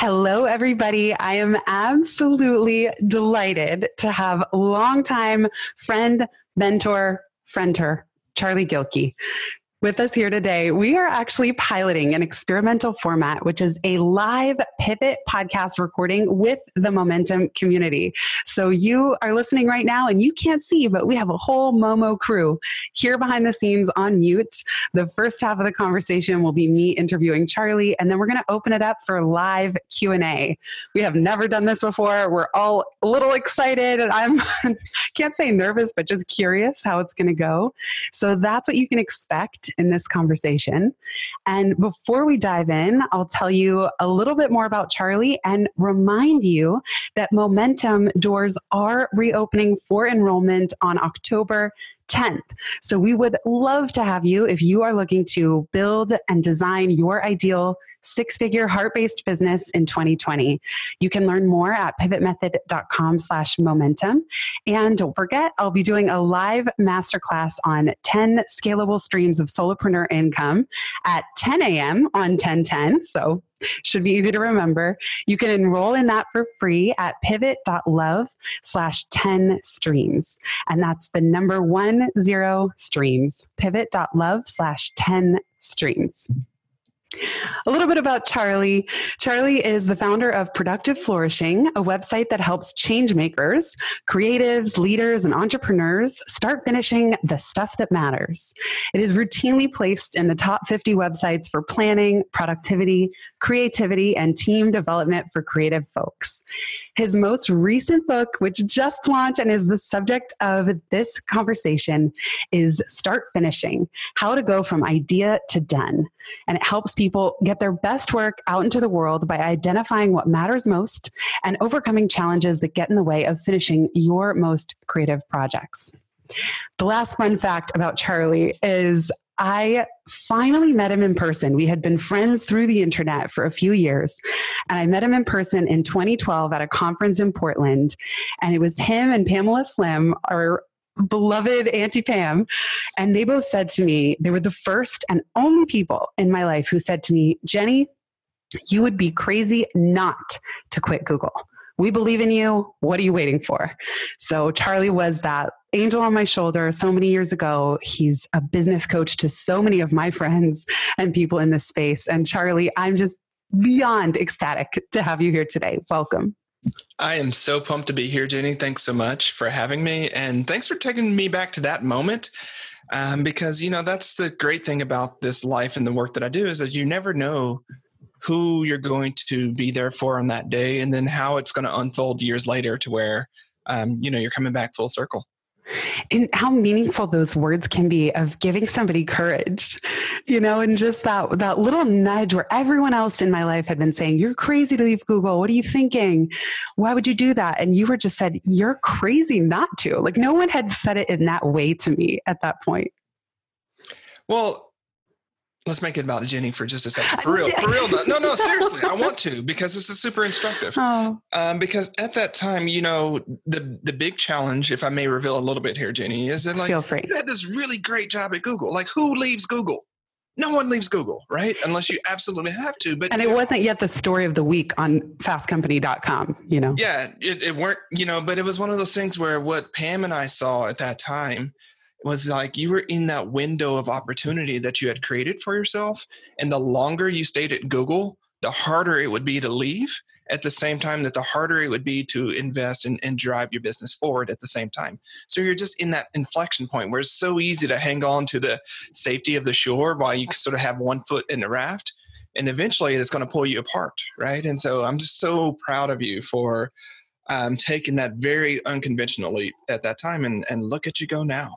Hello, everybody. I am absolutely delighted to have longtime friend, mentor, friender, Charlie Gilkey with us here today, we are actually piloting an experimental format, which is a live pivot podcast recording with the Momentum community. So you are listening right now and you can't see, but we have a whole Momo crew here behind the scenes on mute. The first half of the conversation will be me interviewing Charlie, and then we're going to open it up for live Q&A. We have never done this before. We're all a little excited and I'm can't say nervous, but just curious how it's going to go. So that's what you can expect in this conversation. And before we dive in, I'll tell you a little bit more about Charlie and remind you that Momentum doors are reopening for enrollment on October 10th. So we would love to have you if you are looking to build and design your ideal six figure heart based business in 2020. You can learn more at pivotmethod.com slash momentum. And don't forget, I'll be doing a live masterclass on 10 scalable streams of solopreneur income at 10 a.m. on 1010. So should be easy to remember. You can enroll in that for free at pivot.love slash 10 streams. And that's the number one zero streams, pivot.love slash 10 streams. A little bit about Charlie. Charlie is the founder of Productive Flourishing, a website that helps change makers, creatives, leaders, and entrepreneurs start finishing the stuff that matters. It is routinely placed in the top 50 websites for planning, productivity, creativity, and team development for creative folks. His most recent book, which just launched and is the subject of this conversation, is Start Finishing How to Go from Idea to Done. And it helps people get their best work out into the world by identifying what matters most and overcoming challenges that get in the way of finishing your most creative projects. The last fun fact about Charlie is I finally met him in person. We had been friends through the internet for a few years. And I met him in person in 2012 at a conference in Portland. And it was him and Pamela Slim, our beloved Auntie Pam. And they both said to me, they were the first and only people in my life who said to me, Jenny, you would be crazy not to quit Google. We believe in you. What are you waiting for? So, Charlie was that angel on my shoulder so many years ago. He's a business coach to so many of my friends and people in this space. And, Charlie, I'm just beyond ecstatic to have you here today. Welcome. I am so pumped to be here, Jenny. Thanks so much for having me. And thanks for taking me back to that moment. Um, because, you know, that's the great thing about this life and the work that I do is that you never know who you're going to be there for on that day and then how it's going to unfold years later to where, um, you know, you're coming back full circle. And how meaningful those words can be of giving somebody courage you know and just that that little nudge where everyone else in my life had been saying you're crazy to leave google. What are you thinking? Why would you do that? And you were just said you're crazy not to. Like no one had said it in that way to me at that point. Well let's make it about Jenny for just a second. For real, for real. No, no, seriously, I want to because this is super instructive. Oh. Um, because at that time, you know, the the big challenge, if I may reveal a little bit here, Jenny, is that like Feel free. you had this really great job at Google. Like, who leaves Google? No one leaves Google, right? Unless you absolutely have to. But and it wasn't yet the story of the week on fastcompany.com, you know. Yeah, it, it weren't, you know, but it was one of those things where what Pam and I saw at that time was like you were in that window of opportunity that you had created for yourself. And the longer you stayed at Google, the harder it would be to leave at the same time that the harder it would be to invest and, and drive your business forward at the same time. So you're just in that inflection point where it's so easy to hang on to the safety of the shore while you sort of have one foot in the raft. And eventually it's going to pull you apart, right? And so I'm just so proud of you for um, taking that very unconventional leap at that time. And, and look at you go now.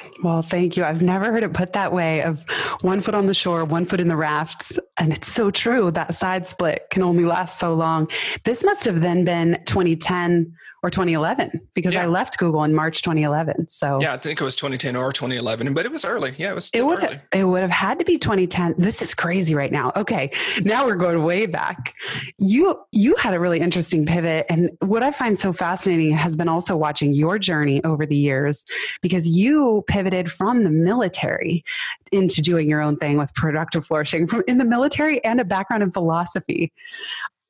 Well, thank you. I've never heard it put that way of one foot on the shore, one foot in the rafts. And it's so true. That side split can only last so long. This must have then been 2010 or 2011 because yeah. I left Google in March 2011. So yeah, I think it was 2010 or 2011, but it was early. Yeah, it was. It would early. it would have had to be 2010. This is crazy right now. Okay, now we're going way back. You you had a really interesting pivot, and what I find so fascinating has been also watching your journey over the years because you pivoted from the military into doing your own thing with productive flourishing from in the military and a background in philosophy.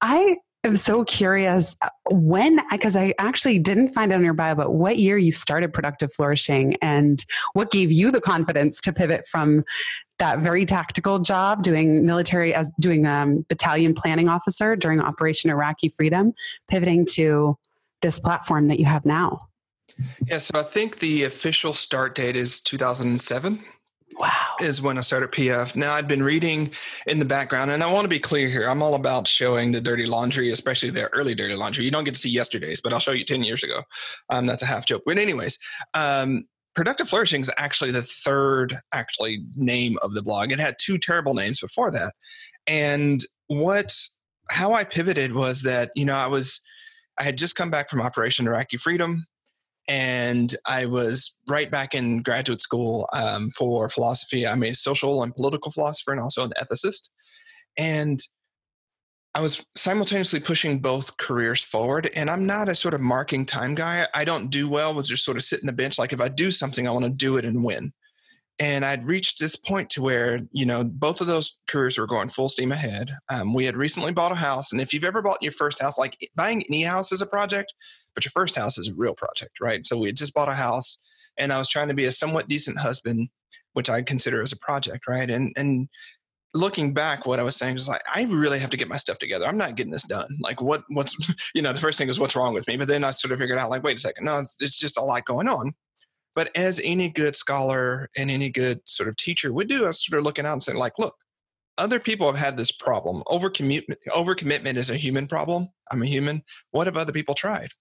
I I'm so curious uh, when, because I actually didn't find it on your bio, but what year you started Productive Flourishing and what gave you the confidence to pivot from that very tactical job doing military as doing um, battalion planning officer during Operation Iraqi Freedom, pivoting to this platform that you have now? Yeah, so I think the official start date is 2007. Wow. Is when I started PF. Now, I'd been reading in the background, and I want to be clear here. I'm all about showing the dirty laundry, especially the early dirty laundry. You don't get to see yesterday's, but I'll show you 10 years ago. Um, that's a half joke. But, anyways, um, Productive Flourishing is actually the third actually name of the blog. It had two terrible names before that. And what, how I pivoted was that, you know, I was, I had just come back from Operation Iraqi Freedom and I was right back in graduate school um, for philosophy. I'm a social and political philosopher and also an ethicist. And I was simultaneously pushing both careers forward. And I'm not a sort of marking time guy. I don't do well with just sort of sitting the bench. Like if I do something, I want to do it and win. And I'd reached this point to where, you know, both of those careers were going full steam ahead. Um, we had recently bought a house. And if you've ever bought your first house, like buying any house is a project, but your first house is a real project, right? So we had just bought a house and I was trying to be a somewhat decent husband, which I consider as a project, right? And and looking back, what I was saying is like, I really have to get my stuff together. I'm not getting this done. Like what what's you know, the first thing is what's wrong with me. But then I sort of figured out like, wait a second, no, it's, it's just a lot going on. But as any good scholar and any good sort of teacher would do, I of looking out and saying, like, look, other people have had this problem. Overcommitment, overcommitment is a human problem. I'm a human. What have other people tried?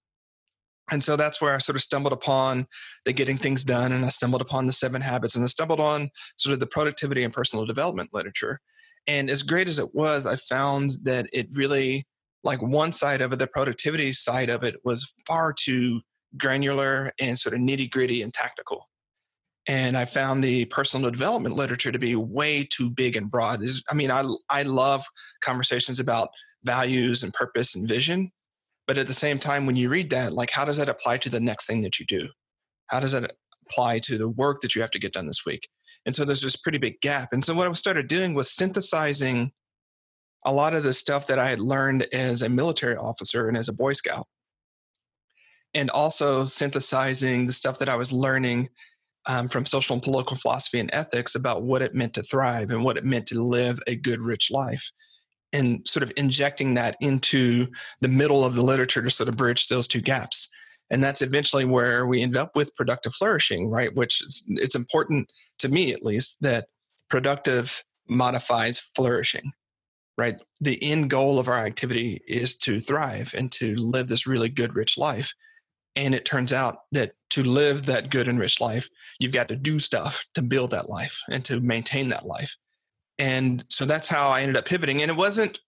and so that's where I sort of stumbled upon the getting things done, and I stumbled upon the seven habits, and I stumbled on sort of the productivity and personal development literature. And as great as it was, I found that it really, like one side of it, the productivity side of it, was far too granular and sort of nitty gritty and tactical. And I found the personal development literature to be way too big and broad. Is I mean, I I love conversations about values and purpose and vision, but at the same time, when you read that, like, how does that apply to the next thing that you do? How does that apply to the work that you have to get done this week? And so there's this pretty big gap. And so what I started doing was synthesizing a lot of the stuff that I had learned as a military officer and as a Boy Scout, and also synthesizing the stuff that I was learning um, from social and political philosophy and ethics about what it meant to thrive and what it meant to live a good, rich life and sort of injecting that into the middle of the literature to sort of bridge those two gaps. And that's eventually where we end up with productive flourishing right? Which is it's important to me at least that productive modifies flourishing right? The end goal of our activity is to thrive and to live this really good rich life and it turns out that to live that good and rich life you've got to do stuff to build that life and to maintain that life and so that's how I ended up pivoting. And it wasn't,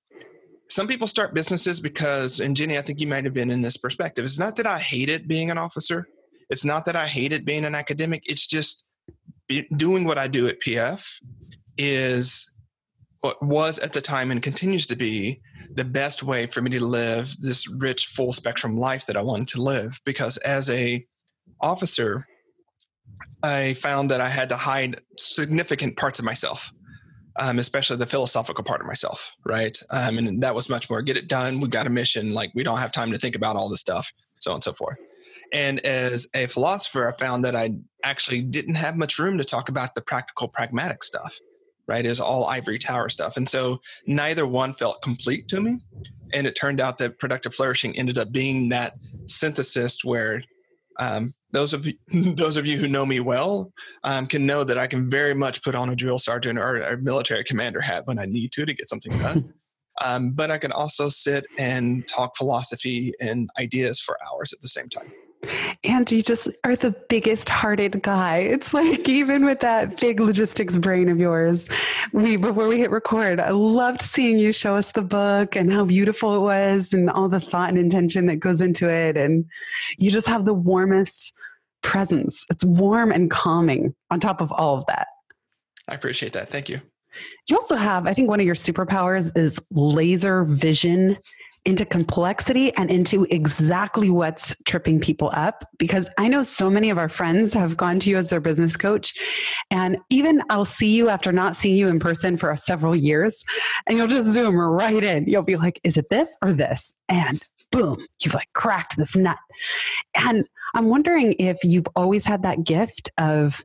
some people start businesses because, and Jenny, I think you might have been in this perspective. It's not that I hated being an officer, it's not that I hated being an academic. It's just doing what I do at PF is was at the time and continues to be the best way for me to live this rich full spectrum life that I wanted to live because as a officer I found that I had to hide significant parts of myself um, especially the philosophical part of myself, right? Um, and that was much more get it done. We've got a mission. Like we don't have time to think about all this stuff, so on and so forth. And as a philosopher, I found that I actually didn't have much room to talk about the practical, pragmatic stuff, right? Is all ivory tower stuff. And so neither one felt complete to me. And it turned out that productive flourishing ended up being that synthesis where um, those of you, those of you who know me well um, can know that I can very much put on a drill sergeant or a military commander hat when I need to to get something done. um, but I can also sit and talk philosophy and ideas for hours at the same time. And you just are the biggest hearted guy. It's like even with that big logistics brain of yours, we before we hit record, I loved seeing you show us the book and how beautiful it was and all the thought and intention that goes into it. And you just have the warmest presence. It's warm and calming on top of all of that. I appreciate that. Thank you. You also have, I think one of your superpowers is laser vision into complexity and into exactly what's tripping people up. Because I know so many of our friends have gone to you as their business coach. And even I'll see you after not seeing you in person for several years, and you'll just zoom right in. You'll be like, is it this or this? And boom, you've like cracked this nut. And I'm wondering if you've always had that gift of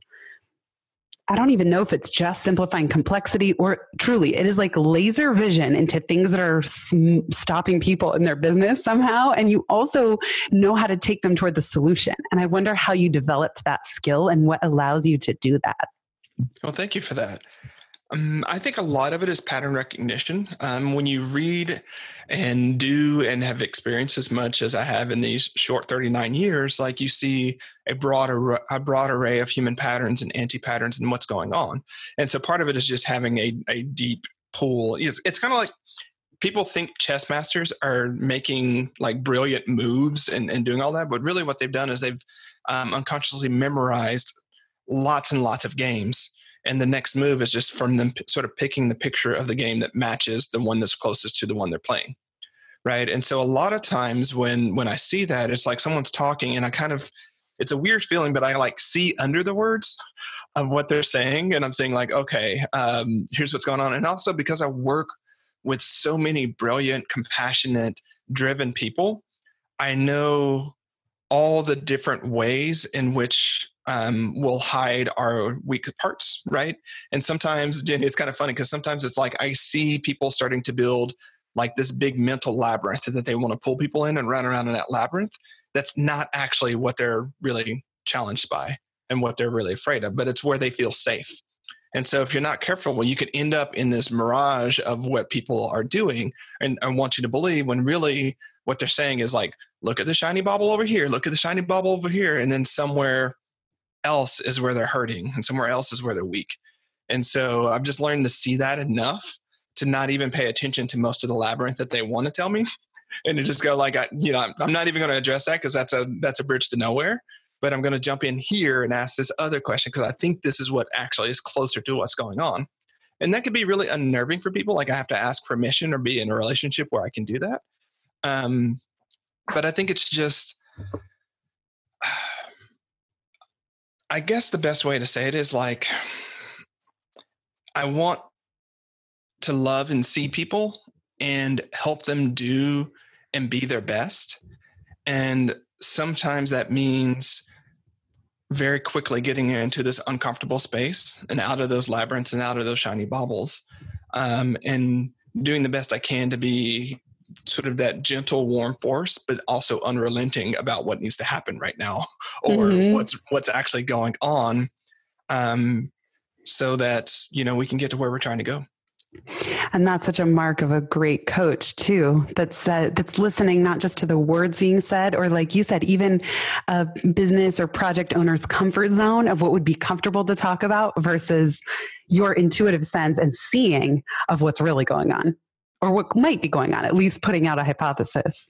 I don't even know if it's just simplifying complexity or truly it is like laser vision into things that are stopping people in their business somehow. And you also know how to take them toward the solution. And I wonder how you developed that skill and what allows you to do that. Well, thank you for that. Um, I think a lot of it is pattern recognition. Um, when you read and do and have experienced as much as I have in these short 39 years, like you see a broad, a broad array of human patterns and anti patterns and what's going on. And so part of it is just having a, a deep pool. It's, it's kind of like people think chess masters are making like brilliant moves and, and doing all that, but really what they've done is they've um, unconsciously memorized lots and lots of games and the next move is just from them sort of picking the picture of the game that matches the one that's closest to the one they're playing right? And so a lot of times when when i see that it's like someone's talking and i kind of it's a weird feeling but i like see under the words of what they're saying and i'm saying like okay um, here's what's going on. And also because i work with so many brilliant compassionate driven people i know all the different ways in which um, will hide our weak parts, right? And sometimes Jenny, it's kind of funny because sometimes it's like I see people starting to build like this big mental labyrinth that they want to pull people in and run around in that labyrinth. That's not actually what they're really challenged by and what they're really afraid of, but it's where they feel safe. And so if you're not careful, well, you could end up in this mirage of what people are doing and, and want you to believe when really what they're saying is like, look at the shiny bubble over here, look at the shiny bubble over here, and then somewhere else is where they're hurting and somewhere else is where they're weak. And so I've just learned to see that enough to not even pay attention to most of the labyrinth that they want to tell me and to just go like, I, you know, I'm not even going to address that because that's a, that's a bridge to nowhere. But I'm going to jump in here and ask this other question because I think this is what actually is closer to what's going on. And that could be really unnerving for people. Like I have to ask permission or be in a relationship where I can do that. Um, but I think it's just I guess the best way to say it is like, I want to love and see people and help them do and be their best. And sometimes that means very quickly getting into this uncomfortable space and out of those labyrinths and out of those shiny baubles um, and doing the best I can to be sort of that gentle warm force but also unrelenting about what needs to happen right now or mm-hmm. what's what's actually going on um, so that you know we can get to where we're trying to go and that's such a mark of a great coach too that's uh, that's listening not just to the words being said or like you said even a business or project owner's comfort zone of what would be comfortable to talk about versus your intuitive sense and seeing of what's really going on or what might be going on, at least putting out a hypothesis.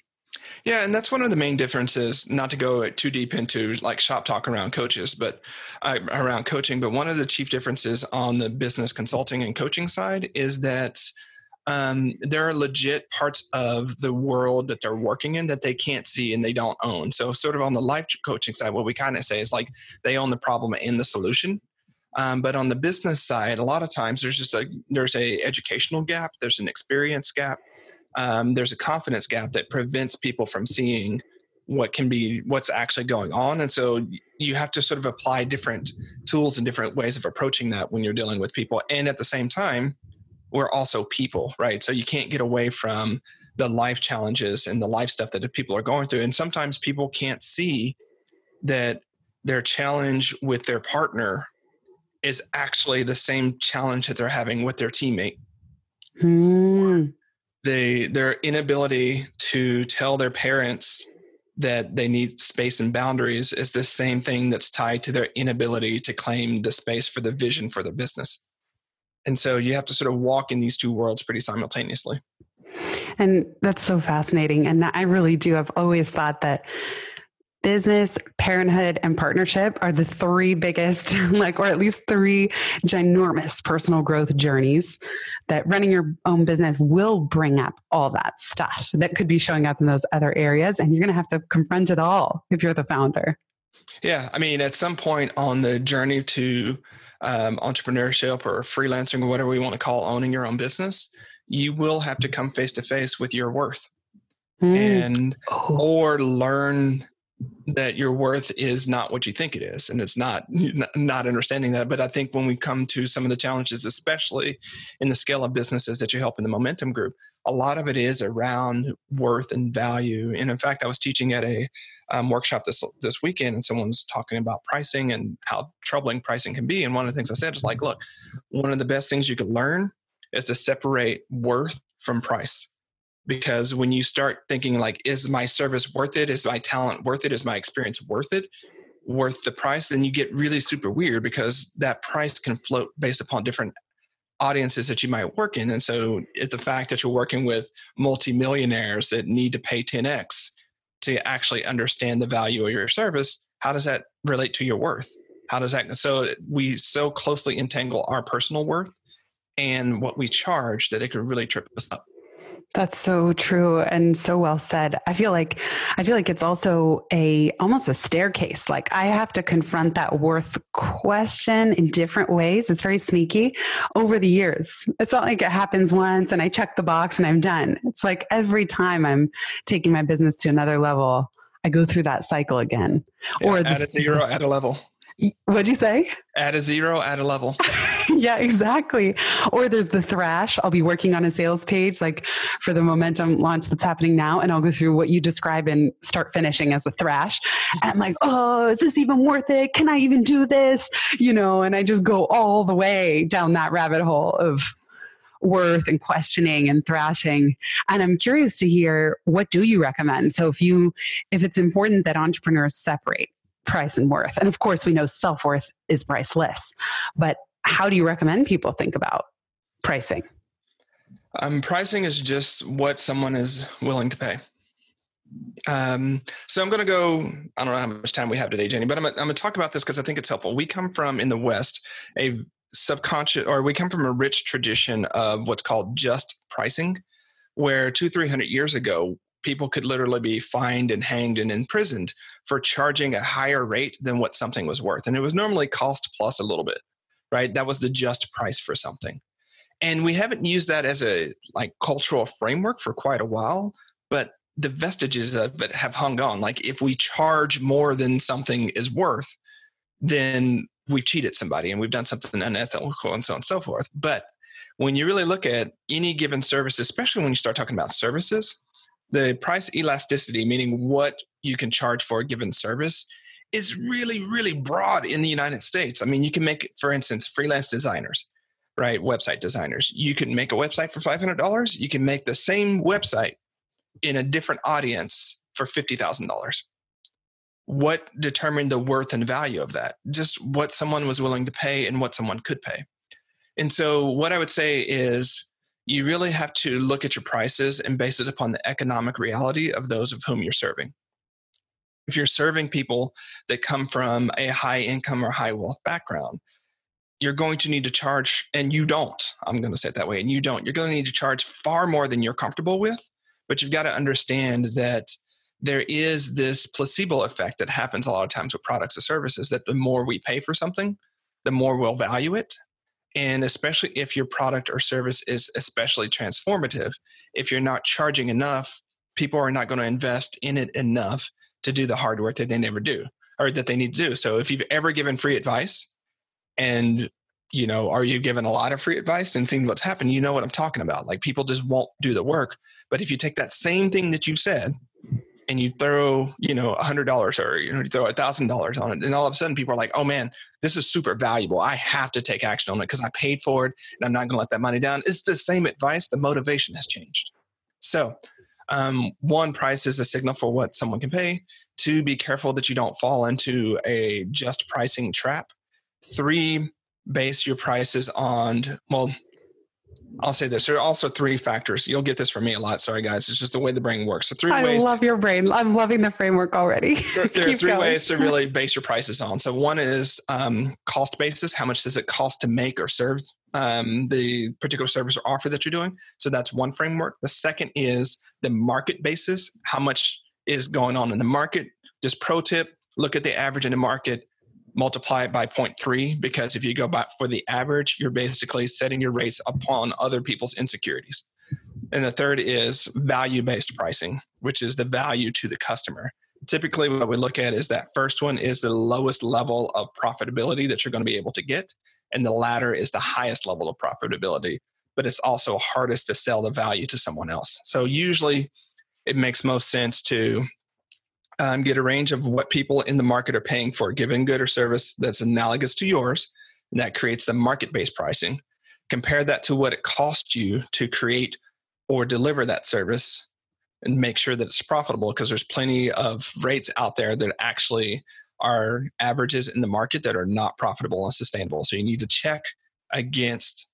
Yeah, and that's one of the main differences. Not to go too deep into like shop talk around coaches, but uh, around coaching. But one of the chief differences on the business consulting and coaching side is that um, there are legit parts of the world that they're working in that they can't see and they don't own. So, sort of on the life coaching side, what we kind of say is like they own the problem and the solution. Um, but on the business side, a lot of times there's just a there's a educational gap, there's an experience gap, um, there's a confidence gap that prevents people from seeing what can be what's actually going on, and so you have to sort of apply different tools and different ways of approaching that when you're dealing with people. And at the same time, we're also people, right? So you can't get away from the life challenges and the life stuff that people are going through. And sometimes people can't see that their challenge with their partner is actually the same challenge that they're having with their teammate. Mm. They their inability to tell their parents that they need space and boundaries is the same thing that's tied to their inability to claim the space for the vision for their business. And so you have to sort of walk in these two worlds pretty simultaneously. And that's so fascinating. And I really do. I've always thought that business, parenthood, and partnership are the three biggest, like, or at least three ginormous personal growth journeys that running your own business will bring up all that stuff that could be showing up in those other areas. And you're going to have to confront it all if you're the founder. Yeah. I mean, at some point on the journey to um, entrepreneurship or freelancing or whatever we want to call owning your own business, you will have to come face to face with your worth. Mm. and oh. or learn that your worth is not what you think it is and it's not not understanding that but i think when we come to some of the challenges especially in the scale of businesses that you help in the momentum group a lot of it is around worth and value. And in fact i was teaching at a um, workshop this this weekend and someone was talking about pricing and how troubling pricing can be. And one of the things i said is like look one of the best things you could learn is to separate worth from price because when you start thinking like is my service worth it? Is my talent worth it? Is my experience worth it? Worth the price? Then you get really super weird because that price can float based upon different audiences that you might work in. And so it's the fact that you're working with multimillionaires that need to pay 10x to actually understand the value of your service how does that relate to your worth? How does that so we so closely entangle our personal worth and what we charge that it could really trip us up that's so true and so well said. I feel like I feel like it's also a almost a staircase. Like I have to confront that worth question in different ways. It's very sneaky over the years. It's not like it happens once and I check the box and I'm done. It's like every time I'm taking my business to another level, I go through that cycle again. Yeah, or the, a zero, at a level. What'd you say? Add a zero, add a level. yeah, exactly. Or there's the thrash. I'll be working on a sales page like for the momentum launch that's happening now. And I'll go through what you describe and start finishing as a thrash. And I'm like, oh, is this even worth it? Can I even do this? You know, and I just go all the way down that rabbit hole of worth and questioning and thrashing and i'm curious to hear what do you recommend so if you if it's important that entrepreneurs separate price and worth. And of course, we know self worth is priceless. But how do you recommend people think about pricing? Um, pricing is just what someone is willing to pay. Um, so I'm going to go. I don't know how much time we have today, Jenny, but I'm, I'm going to talk about this because I think it's helpful. We come from in the West a subconscious, or we come from a rich tradition of what's called just pricing, where two, three hundred years ago, people could literally be fined and hanged and imprisoned for charging a higher rate than what something was worth. And it was normally cost plus a little bit, right? That was the just price for something. And we haven't used that as a like cultural framework for quite a while, but the vestiges of it have hung on. Like if we charge more than something is worth, then we've cheated somebody and we've done something unethical and so on and so forth. But when you really look at any given service, especially when you start talking about services, the price elasticity, meaning what you can charge for a given service, is really, really broad in the United States. I mean, you can make, for instance, freelance designers, right? Website designers. You can make a website for $500. You can make the same website in a different audience for $50,000. What determined the worth and value of that? Just what someone was willing to pay and what someone could pay. And so, what I would say is you really have to look at your prices and base it upon the economic reality of those of whom you're serving. If you're serving people that come from a high income or high wealth background, you're going to need to charge, and you don't, I'm going to say it that way, and you don't, you're going to need to charge far more than you're comfortable with. But you've got to understand that there is this placebo effect that happens a lot of times with products or services that the more we pay for something, the more we'll value it and especially if your product or service is especially transformative, if you're not charging enough, people are not going to invest in it enough to do the hard work that they never do or that they need to do. So if you've ever given free advice and you know, are you given a lot of free advice and seeing what's happened, you know what I'm talking about. Like people just won't do the work. But if you take that same thing that you said and you throw, you know, a hundred dollars or you know, you throw a thousand dollars on it, and all of a sudden people are like, "Oh man, this is super valuable. I have to take action on it because I paid for it, and I'm not going to let that money down." It's the same advice. The motivation has changed. So, Um, one, price is a signal for what someone can pay. Two, be careful that you don't fall into a just pricing trap. Three, base your prices on, well, I'll say this. There are also three factors. You'll get this from me a lot. Sorry, guys. It's just the way the brain works. So three I ways. I love your brain. I'm loving the framework already. There, there are three going. ways to really base your prices on. So one is um, cost basis. How much does it cost to make or serve um, the particular service or offer that you're doing? So that's one framework. The second is the market basis. How much is going on in the market? Just pro tip: look at the average in the market multiply it by 0.3 because if you go back for the average, you're basically setting your rates upon other people's insecurities. And the third is value based pricing, which is the value to the customer. Typically, what we look at is that first one is the lowest level of profitability that you're going to be able to get, and the latter is the highest level of profitability, but it's also hardest to sell the value to someone else. So, usually, it makes most sense to um, get a range of what people in the market are paying for a given good or service that's analogous to yours, and that creates the market based pricing. Compare that to what it costs you to create or deliver that service and make sure that it's profitable because there's plenty of rates out there that actually are averages in the market that are not profitable and sustainable. So you need to check against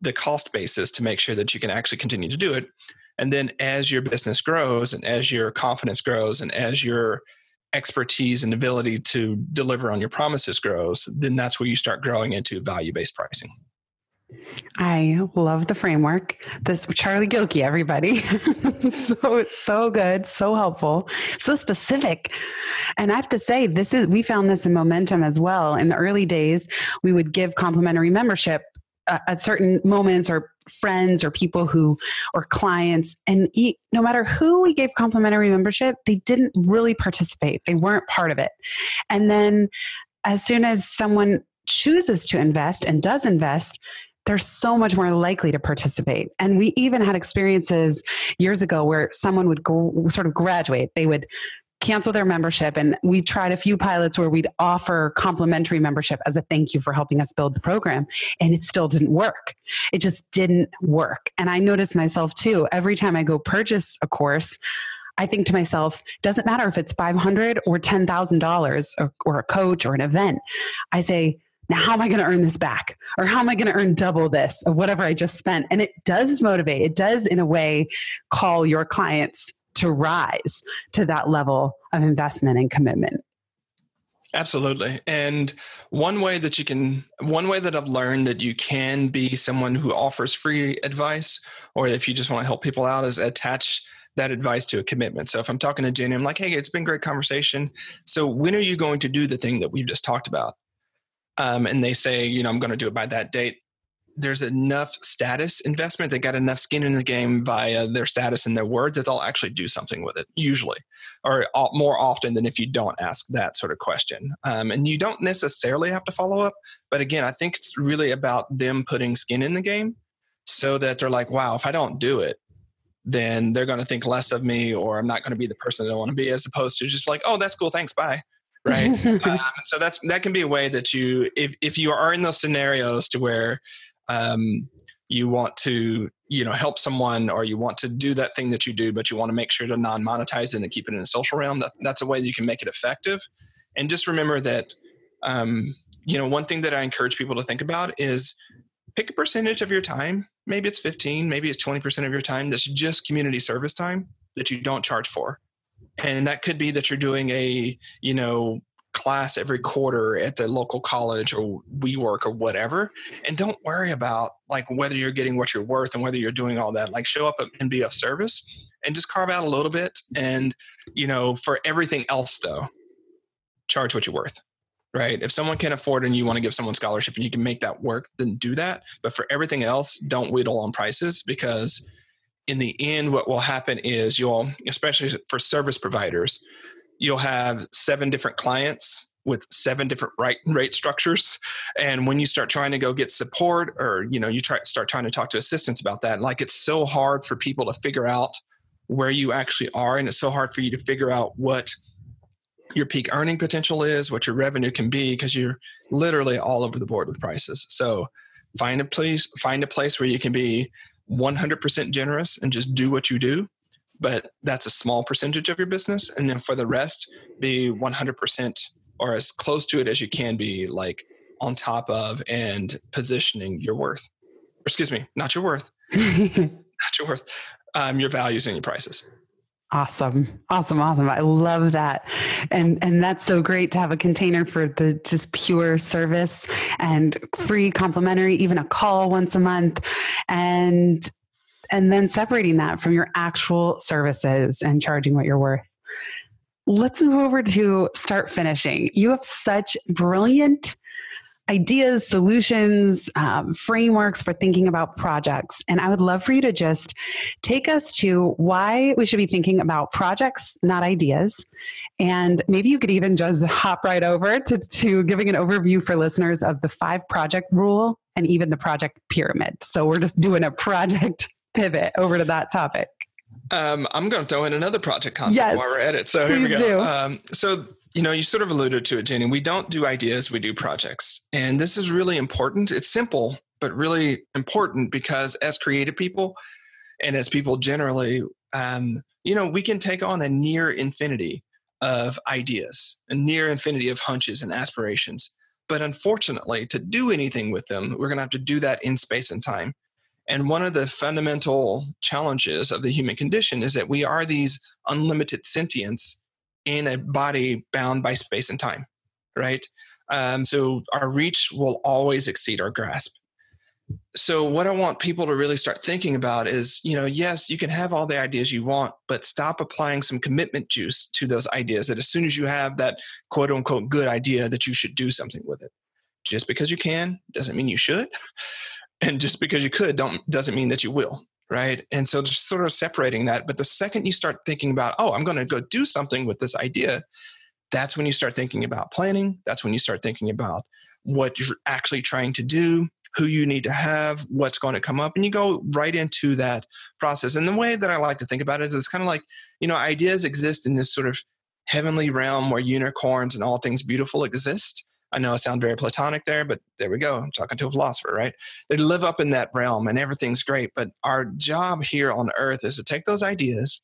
the cost basis to make sure that you can actually continue to do it. And then as your business grows and as your confidence grows and as your expertise and ability to deliver on your promises grows, then that's where you start growing into value based pricing. I love the framework. This Charlie Gilkey, everybody. so it's so good, so helpful, so specific. And I have to say, this is we found this in momentum as well. In the early days, we would give complimentary membership uh, at certain moments or friends or people who or clients and no matter who we gave complimentary membership they didn't really participate they weren't part of it and then as soon as someone chooses to invest and does invest they're so much more likely to participate. And we even had experiences years ago where someone would go, sort of graduate. They would cancel their membership and we tried a few pilots where we'd offer complimentary membership as a thank you for helping us build the program and it still didn't work it just didn't work and i noticed myself too every time i go purchase a course I think to myself, doesn't matter if it's 500 or $10,000 or, or a coach or an event. I say, now how am I going to earn this back? Or how am I going to earn double this of whatever I just spent? And it does motivate. It does, in a way, call your clients to rise to that level of investment and commitment. Absolutely. And one way that you can, one way that I've learned that you can be someone who offers free advice, or if you just want to help people out, is attach that advice to a commitment. So if I'm talking to Jenny, I'm like, hey, it's been great conversation. So when are you going to do the thing that we've just talked about? Um, and they say, you know, I'm going to do it by that date there's enough status investment they got enough skin in the game via their status and their words that they'll actually do something with it usually or more often than if you don't ask that sort of question. Um, and you don't necessarily have to follow up but again i think it's really about them putting skin in the game so that they're like wow if i don't do it then they're going to think less of me or i'm not going to be the person that i want to be as opposed to just like oh that's cool thanks bye right? Um, so that's that can be a way that you if, if you are in those scenarios to where um, you want to you know help someone or you want to do that thing that you do but you want to make sure to non-monetize it and keep it in a social realm that, that's a way that you can make it effective. And just remember that um, you know one thing that i encourage people to think about is pick a percentage of your time. Maybe it's 15 maybe it's 20% of your time that's just community service time that you don't charge for. And that could be that you're doing a you know class every quarter at the local college or WeWork or whatever. And don't worry about like whether you're getting what you're worth and whether you're doing all that. Like show up and be of service and just carve out a little bit. And, you know, for everything else though, charge what you're worth. Right. If someone can afford and you want to give someone scholarship and you can make that work, then do that. But for everything else, don't whittle on prices because in the end, what will happen is you'll, especially for service providers, you'll have seven different clients with seven different rate, hmm. rate structures. And when you start trying to go get support or you know you try start trying to talk to assistants about that like it's so hard for people to figure out where you actually are and it's so hard for you to figure out what your peak earning potential is what your revenue can be because you're literally all over the board with prices. So find a place find a place where you can be 100% generous and just do what you do but that's a small percentage of your business. And then for the rest, be 100% or as close to it as you can be, like on top of and positioning your worth. Excuse me, not your worth, not your worth, um, your values and your prices. Awesome. Awesome. Awesome. I love that. And and that's so great to have a container for the just pure service and free complimentary, even a call once a month. And and then separating that from your actual services and charging what you're worth. Let's move over to start finishing. You have such brilliant ideas, solutions, um, frameworks for thinking about projects. And I would love for you to just take us to why we should be thinking about projects, not ideas. And maybe you could even just hop right over to, to giving an overview for listeners of the five project rule and even the project pyramid. So we're just doing a project pivot over to that topic. Um, I'm going to throw in another project concept yes, while we're at it. So here we go. Um, so you know, you sort of alluded to it, Jenny. We don't do ideas, we do projects. And this is really important. It's simple, but really important because as creative people and as people generally, um, you know, we can take on a near infinity of ideas, a near infinity of hunches and aspirations. But unfortunately, to do anything with them, we're going to have to do that in space and time. And one of the fundamental challenges of the human condition is that we are these unlimited sentients in a body bound by space and time, right? Um, so our reach will always exceed our grasp. So what I want people to really start thinking about is, you know, yes, you can have all the ideas you want, but stop applying some commitment juice to those ideas that as soon as you have that quote unquote good idea that you should do something with it. Just because you can doesn't mean you should. And just because you could don't doesn't mean that you will right? And so just sort of separating that. But the second you start thinking about, oh, I'm going to go do something with this idea, that's when you start thinking about planning. That's when you start thinking about what you're actually trying to do, who you need to have, what's going to come up, and you go right into that process. And the way that I like to think about it is it's kind of like, you know, ideas exist in this sort of heavenly realm where unicorns and all things beautiful exist. I know I sound very platonic there, but there we go. I'm talking to a philosopher, right? They live up in that realm and everything's great. But our job here on earth is to take those ideas,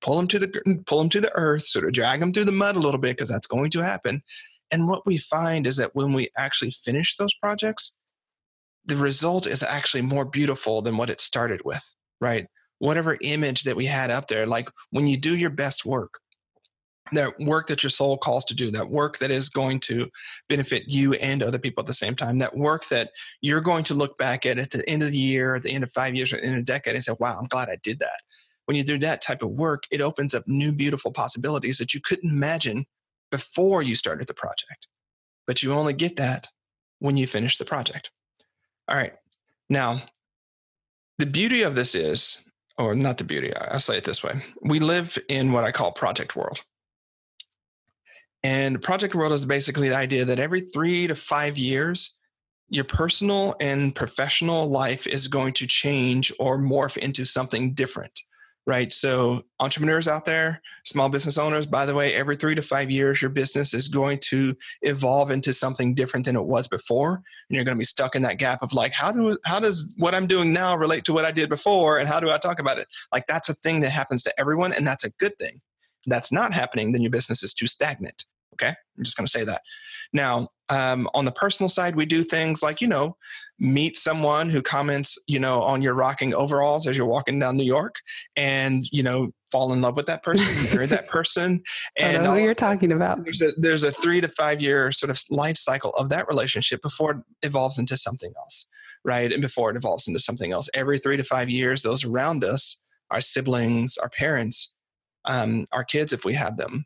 pull them to the pull them to the earth, sort of drag them through the mud a little bit, because that's going to happen. And what we find is that when we actually finish those projects, the result is actually more beautiful than what it started with, right? Whatever image that we had up there, like when you do your best work, that work that your soul calls to do, that work that is going to benefit you and other people at the same time, that work that you're going to look back at at the end of the year, at the end of five years, or in a decade and say, wow, I'm glad I did that. When you do that type of work, it opens up new, beautiful possibilities that you couldn't imagine before you started the project. But you only get that when you finish the project. All right. Now, the beauty of this is, or not the beauty, I'll say it this way we live in what I call project world and Project World is basically the idea that every three to five years, your personal and professional life is going to change or morph into something different, right? So, entrepreneurs out there, small business owners, by the way, every three to five years, your business is going to evolve into something different than it was before. And you're going to be stuck in that gap of like, how, do, how does what I'm doing now relate to what I did before? And how do I talk about it? Like, that's a thing that happens to everyone, and that's a good thing. That's not happening, then your business is too stagnant. Okay, I'm just going to say that. Now, um, on the personal side, we do things like you know, meet someone who comments you know on your rocking overalls as you're walking down New York, and you know, fall in love with that person, marry that person, and I know who you're talking about. There's a there's a three to five year sort of life cycle of that relationship before it evolves into something else, right? And before it evolves into something else, every three to five years, those around us, our siblings, our parents, um, our kids, if we have them,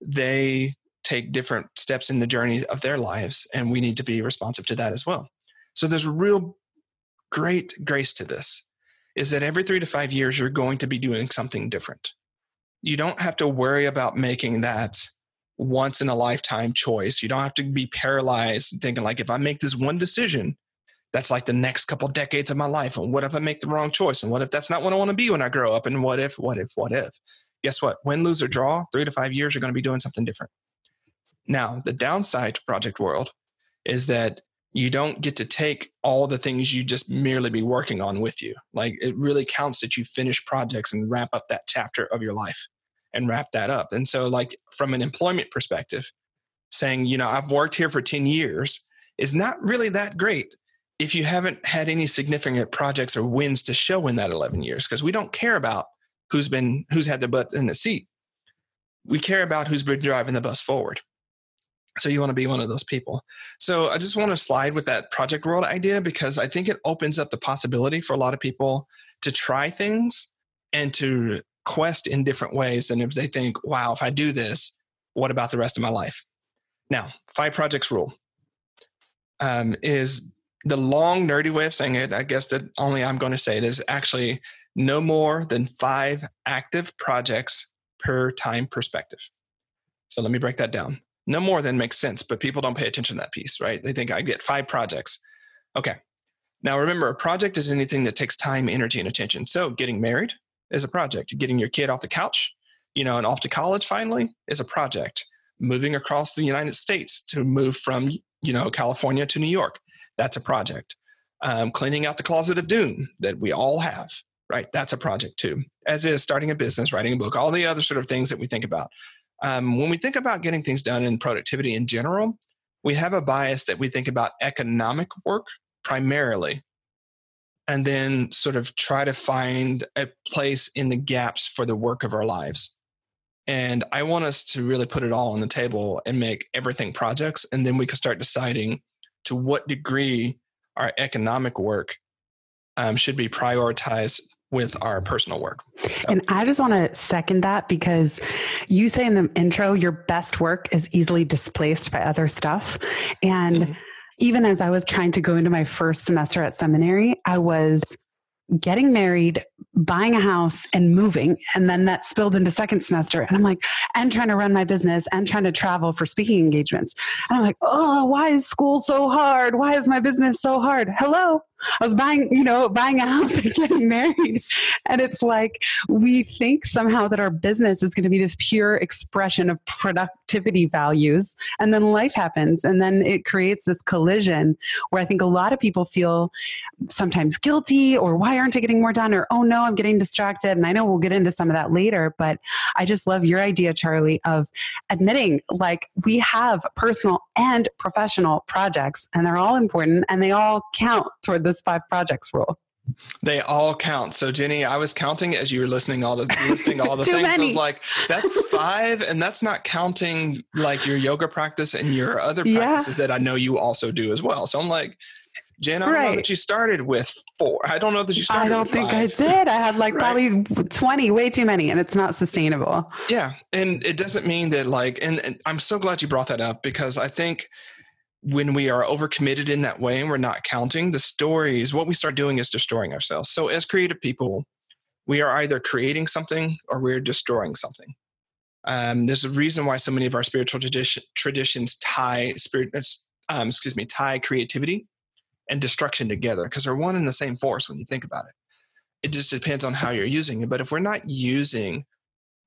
they take different steps in the journey of their lives, and we need to be responsive to that as well. So there's real great grace to this is that every three to five years, you're going to be doing something different. You don't have to worry about making that once in a lifetime choice. You don't have to be paralyzed thinking, like, if I make this one decision, that's like the next couple decades of my life. And what if I make the wrong choice? And what if that's not what I want to be when I grow up? And what if, what if, what if? Guess what? Win, lose, or draw, three to five years, you're going to be doing something different. Now, the downside to Project World is that you don't get to take all the things you just merely be working on with you. Like it really counts that you finish projects and wrap up that chapter of your life and wrap that up. And so, like, from an employment perspective, saying, you know, I've worked here for 10 years is not really that great if you haven't had any significant projects or wins to show in that 11 years, because we don't care about who's been, who's had the butt in the seat. We care about who's been driving the bus forward. So you want to be one of those people. So I just want to slide with that project world idea because I think it opens up the possibility for a lot of people to try things and to quest in different ways than if they think, wow, if I do this, what about the rest of my life? Now, five projects rule um, is the long, nerdy way of saying it. I guess that only I'm going to say it is actually no more than five active projects per time perspective. So let me break that down. No more than makes sense, but people don't pay attention to that piece, right? They think I get five projects. Okay. Now remember, a project is anything that takes time, energy, and attention. So getting married is a project. Getting your kid off the couch, you know, and off to college finally is a project. Moving across the United States to move from, you know, California to New York, that's a project. Um, cleaning out the closet of doom that we all have, right? That's a project too. As is starting a business, writing a book, all the other sort of things that we think about. Um, when we think about getting things done in productivity in general, we have a bias that we think about economic work primarily and then sort of try to find a place in the gaps for the work of our lives. And I want us to really put it all on the table and make everything projects. And then we can start deciding to what degree our economic work um, should be prioritized with our personal work. So. And I just want to second that because you say in the intro, your best work is easily displaced by other stuff. And mm-hmm. even as I was trying to go into my first semester at seminary, I was getting married, buying a house and moving. And then that spilled into second semester. And I'm like, and trying to run my business and trying to travel for speaking engagements. And I'm like, oh, why is school so hard? Why is my business so hard? Hello. I was buying, you know, buying a house and getting married. And it's like we think somehow that our business is going to be this pure expression of productivity values. And then life happens. And then it creates this collision where I think a lot of people feel sometimes guilty or why aren't I getting more done? Or, oh no, I'm getting distracted. And I know we'll get into some of that later. But I just love your idea, Charlie, of admitting like we have personal and professional projects and they're all important and they all count toward this five projects rule? They all count. So Jenny, I was counting as you were listening all the listing all the things. Many. I was like, that's five, and that's not counting like your yoga practice and your other practices yeah. that I know you also do as well. So I'm like, Jen, I don't right. know that you started with four. I don't know that you started. I don't think five. I did. I had like right. probably twenty, way too many, and it's not sustainable. Yeah, and it doesn't mean that like, and, and I'm so glad you brought that up because I think when we are overcommitted in that way and we're not counting the stories, what we start doing is destroying ourselves. So, as creative people, we are either creating something or we're destroying something. Um, there's a reason why so many of our spiritual tradition, traditions tie spirit, um, excuse me, tie creativity and destruction together because they're one and the same force when you think about it. It just depends on how you're using it. But if we're not using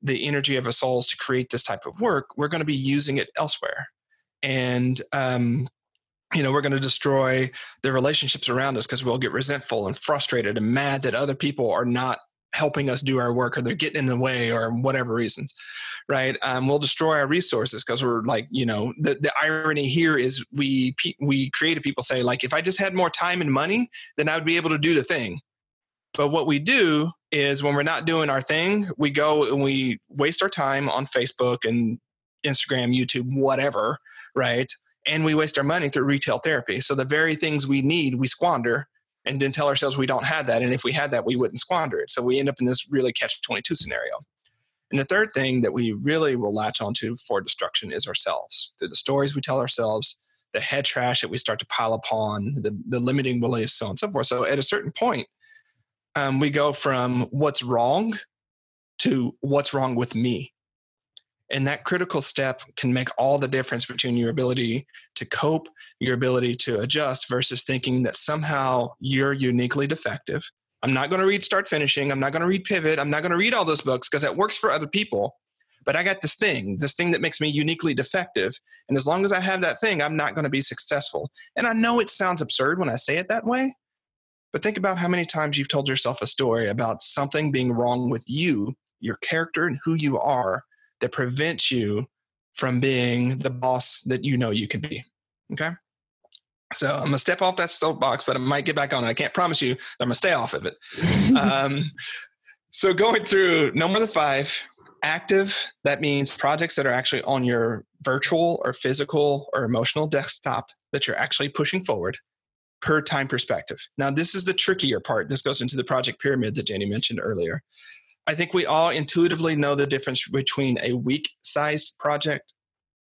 the energy of our souls to create this type of work, we're going to be using it elsewhere and um, you know we're going to destroy the relationships around us because we'll get resentful and frustrated and mad that other people are not helping us do our work or they're getting in the way or whatever reasons right um, we'll destroy our resources because we're like you know the, the irony here is we we creative people say like if i just had more time and money then i would be able to do the thing but what we do is when we're not doing our thing we go and we waste our time on facebook and instagram youtube whatever right? And we waste our money through retail therapy. So the very things we need, we squander and then tell ourselves we don't have that. And if we had that, we wouldn't squander it. So we end up in this really catch 22 scenario. And the third thing that we really will latch onto for destruction is ourselves. Through the stories we tell ourselves, the head trash that we start to pile upon, the, the limiting beliefs, so on and so forth. So at a certain point, um, we go from what's wrong to what's wrong with me. And that critical step can make all the difference between your ability to cope, your ability to adjust, versus thinking that somehow you're uniquely defective. I'm not going to read Start Finishing. I'm not going to read Pivot. I'm not going to read all those books because that works for other people. but I got this thing, this thing that makes me uniquely defective. And as long as I have that thing, I'm not going to be successful. And I know it sounds absurd when I say it that way, but think about how many times you've told yourself a story about something being wrong with you, your character, and who you are that prevents you from being the boss that you know you can be. Okay. So I'm gonna step off that soapbox, but I might get back on it. I can't promise you I'm gonna stay off of it. um, so going through no more than five active, that means projects that are actually on your virtual or physical or emotional desktop that you're actually pushing forward per time perspective. Now, this is the trickier part. This goes into the project pyramid that Danny mentioned earlier. I think we all intuitively know the difference between a week sized project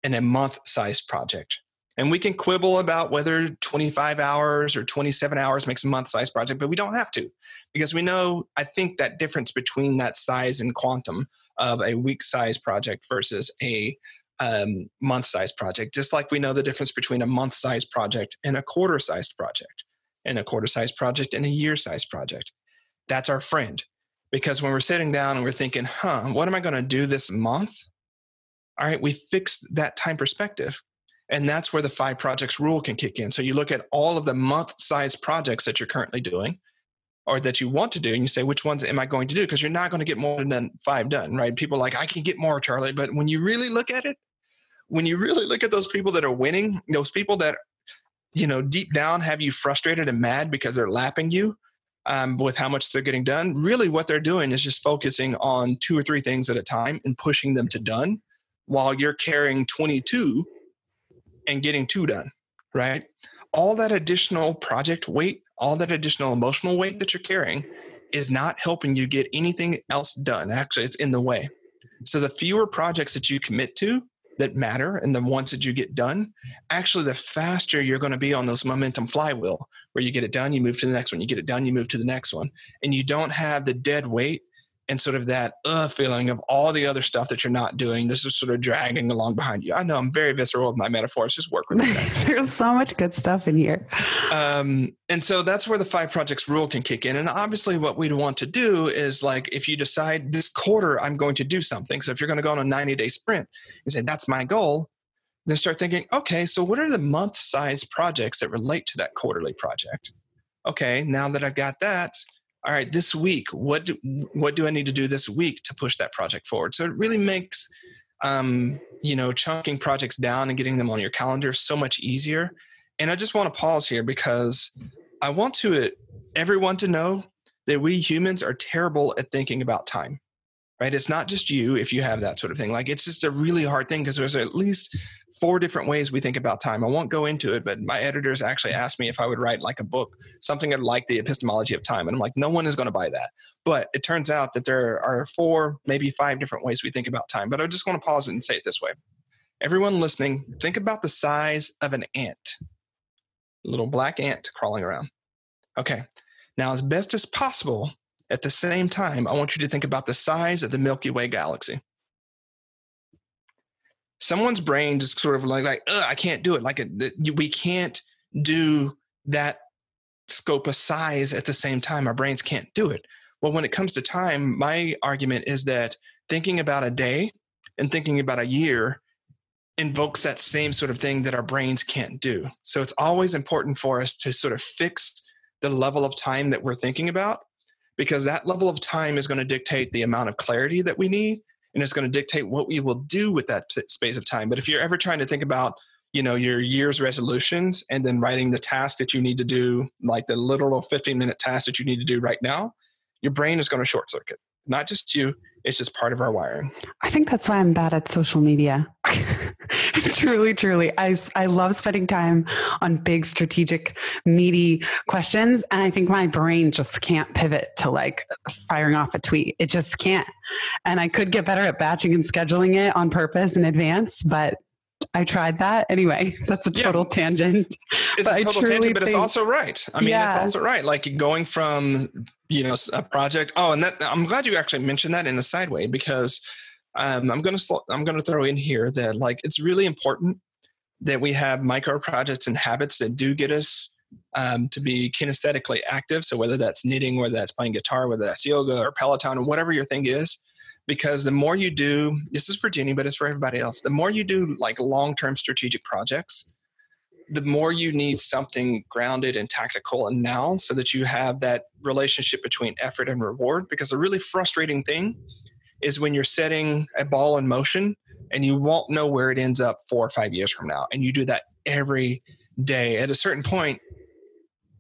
and a month sized project. And we can quibble about whether 25 hours or 27 hours makes a month sized project, but we don't have to because we know, I think, that difference between that size and quantum of a week sized project versus a um, month sized project, just like we know the difference between a month sized project and a quarter sized project, and a quarter sized project and a year sized project. That's our friend. Because when we're sitting down and we're thinking, huh, what am I going to do this month? All right, we fixed that time perspective. And that's where the five projects rule can kick in. So you look at all of the month sized projects that you're currently doing or that you want to do, and you say, which ones am I going to do? Because you're not going to get more than five done, right? People like, I can get more, Charlie. But when you really look at it, when you really look at those people that are winning, those people that, you know, deep down have you frustrated and mad because they're lapping you, um, with how much they're getting done. Really, what they're doing is just focusing on two or three things at a time and pushing them to done while you're carrying 22 and getting two done, right? All that additional project weight, all that additional emotional weight that you're carrying is not helping you get anything else done. Actually, it's in the way. So the fewer projects that you commit to, that matter and the ones that you get done, actually, the faster you're going to be on those momentum flywheel where you get it done, you move to the next one, you get it done, you move to the next one. And you don't have the dead weight and sort of that uh feeling of all the other stuff that you're not doing. This is sort of dragging along behind you. I know I'm very visceral with my metaphors. Just work with me. There's so much good stuff in here. Um, and so that's where the five projects rule can kick in. And obviously, what we'd want to do is like if you decide this quarter I'm going to do something. So if you're going to go on a 90 day sprint, you say that's my goal. Then start thinking, okay, so what are the month size projects that relate to that quarterly project? Okay, now that I've got that, all right this week what do, what do i need to do this week to push that project forward? So it really makes um, you know chunking projects down and getting them on your calendar so much easier. And i just want to pause here because i want to everyone to know that we humans are terrible at thinking about time right? It's not just you if you have that sort of thing. Like it's just a really hard thing because there's at least four different ways we think about time. I won't go into it, but my editors actually asked me if I would write like a book, something like the epistemology of time. And I'm like, no one is going to buy that. But it turns out that there are four, maybe five different ways we think about time. But I just want to pause it and say it this way. Everyone listening, think about the size of an ant, a little black ant crawling around. Okay. Now, as best as possible, at the same time, I want you to think about the size of the Milky Way galaxy someone's brain just sort of like like I can't do it. Like uh, a, we can't do that scope of size at the same time. Our brains can't do it. Well, when it comes to time, my argument is that thinking about a day and thinking about a year invokes that same sort of thing that our brains can't do. So it's always important for us to sort of fix the level of time that we're thinking about because that level of time is going to dictate the amount of clarity that we need and it's going to dictate what we will do with that space of time. But if you're ever trying to think about, you know, your year's resolutions and then writing the task that you need to do, like the literal 15 minute task that you need to do right now, your brain is going to short circuit. Not just you, it's just part of our wiring. I think that's why I'm bad at social media. truly, truly. I, I love spending time on big, strategic, meaty questions. And I think my brain just can't pivot to like firing off a tweet. It just can't. And I could get better at batching and scheduling it on purpose in advance, but I tried that. Anyway, that's a total yeah. tangent. It's but a total tangent, but think, it's also right. I mean, yeah. it's also right. Like going from, you know, a project. Oh, and that I'm glad you actually mentioned that in a side way because um, I'm going to I'm to throw in here that like it's really important that we have micro projects and habits that do get us um, to be kinesthetically active. So whether that's knitting, whether that's playing guitar, whether that's yoga or Peloton or whatever your thing is, because the more you do, this is for Jenny, but it's for everybody else. The more you do like long term strategic projects, the more you need something grounded and tactical and now so that you have that relationship between effort and reward. Because a really frustrating thing is when you're setting a ball in motion and you won't know where it ends up four or five years from now. And you do that every day. At a certain point,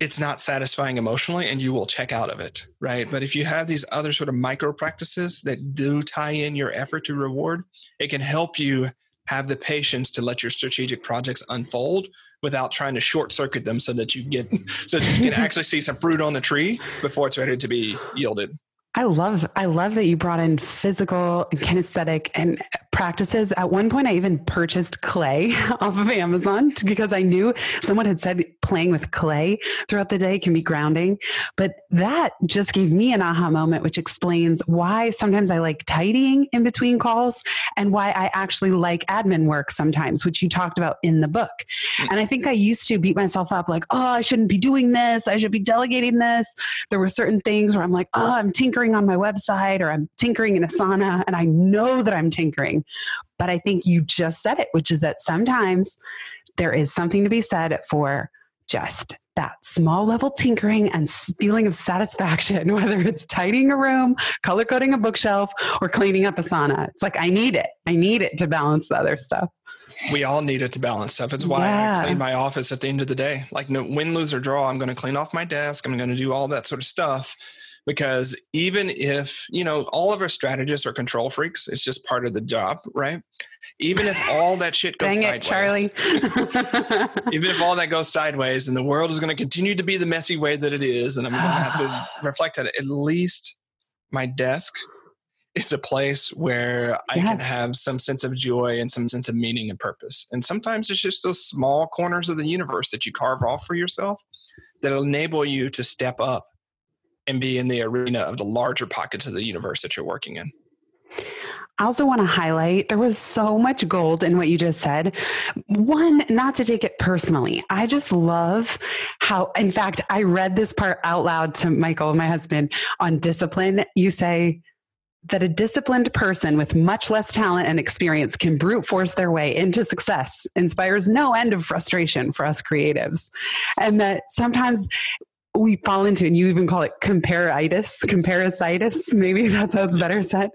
it's not satisfying emotionally and you will check out of it right but if you have these other sort of micro practices that do tie in your effort to reward it can help you have the patience to let your strategic projects unfold without trying to short circuit them so that you get so that you can actually see some fruit on the tree before it's ready to be yielded I love I love that you brought in physical and kinesthetic and practices. At one point I even purchased clay off of Amazon because I knew someone had said playing with clay throughout the day can be grounding. But that just gave me an aha moment which explains why sometimes I like tidying in between calls and why I actually like admin work sometimes, which you talked about in the book. And I think I used to beat myself up like, "Oh, I shouldn't be doing this. I should be delegating this." There were certain things where I'm like, "Oh, I'm tinkering tinkering on my website or I'm tinkering in Asana and I know that I'm tinkering. But I think you just said it, which is that sometimes there is something to be said for just that small level tinkering and feeling of satisfaction, whether it's tidying a room, color coding a bookshelf, or cleaning up Asana. It's like, I need it. I need it to balance the other stuff. We all need it to balance stuff. It's why yeah. I clean my office at the end of the day. Like, no, win, lose, or draw, I'm going to clean off my desk. I'm going to do all that sort of stuff because even if you know all of our strategists are control freaks it's just part of the job right even if all that shit goes Dang sideways it, charlie even if all that goes sideways and the world is going to continue to be the messy way that it is and i'm going to have to reflect on it at least my desk is a place where I yes. can have some sense of joy and some sense of meaning and purpose. And sometimes it's just those small corners of the universe that you carve off for yourself that enable you to step up and be in the arena of the larger pockets of the universe that you're working in. I also want to highlight there was so much gold in what you just said. One, not to take it personally. I just love how, in fact, I read this part out loud to Michael, my husband, on discipline. You say, that a disciplined person with much less talent and experience can brute force their way into success inspires no end of frustration for us creatives. And that sometimes we fall into, and you even call it comparaitis, comparasitis. Maybe that's how it's better said.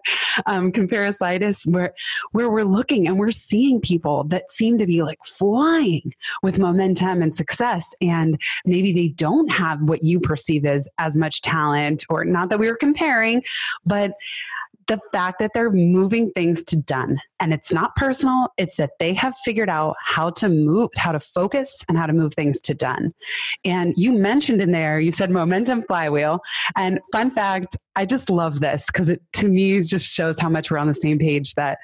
Um, comparasitis, where where we're looking and we're seeing people that seem to be like flying with momentum and success, and maybe they don't have what you perceive as as much talent, or not that we were comparing, but the fact that they're moving things to done. And it's not personal it's that they have figured out how to move how to focus and how to move things to done. And you mentioned in there you said momentum flywheel. And fun fact i just love this because it to me just shows how much we're on the same page that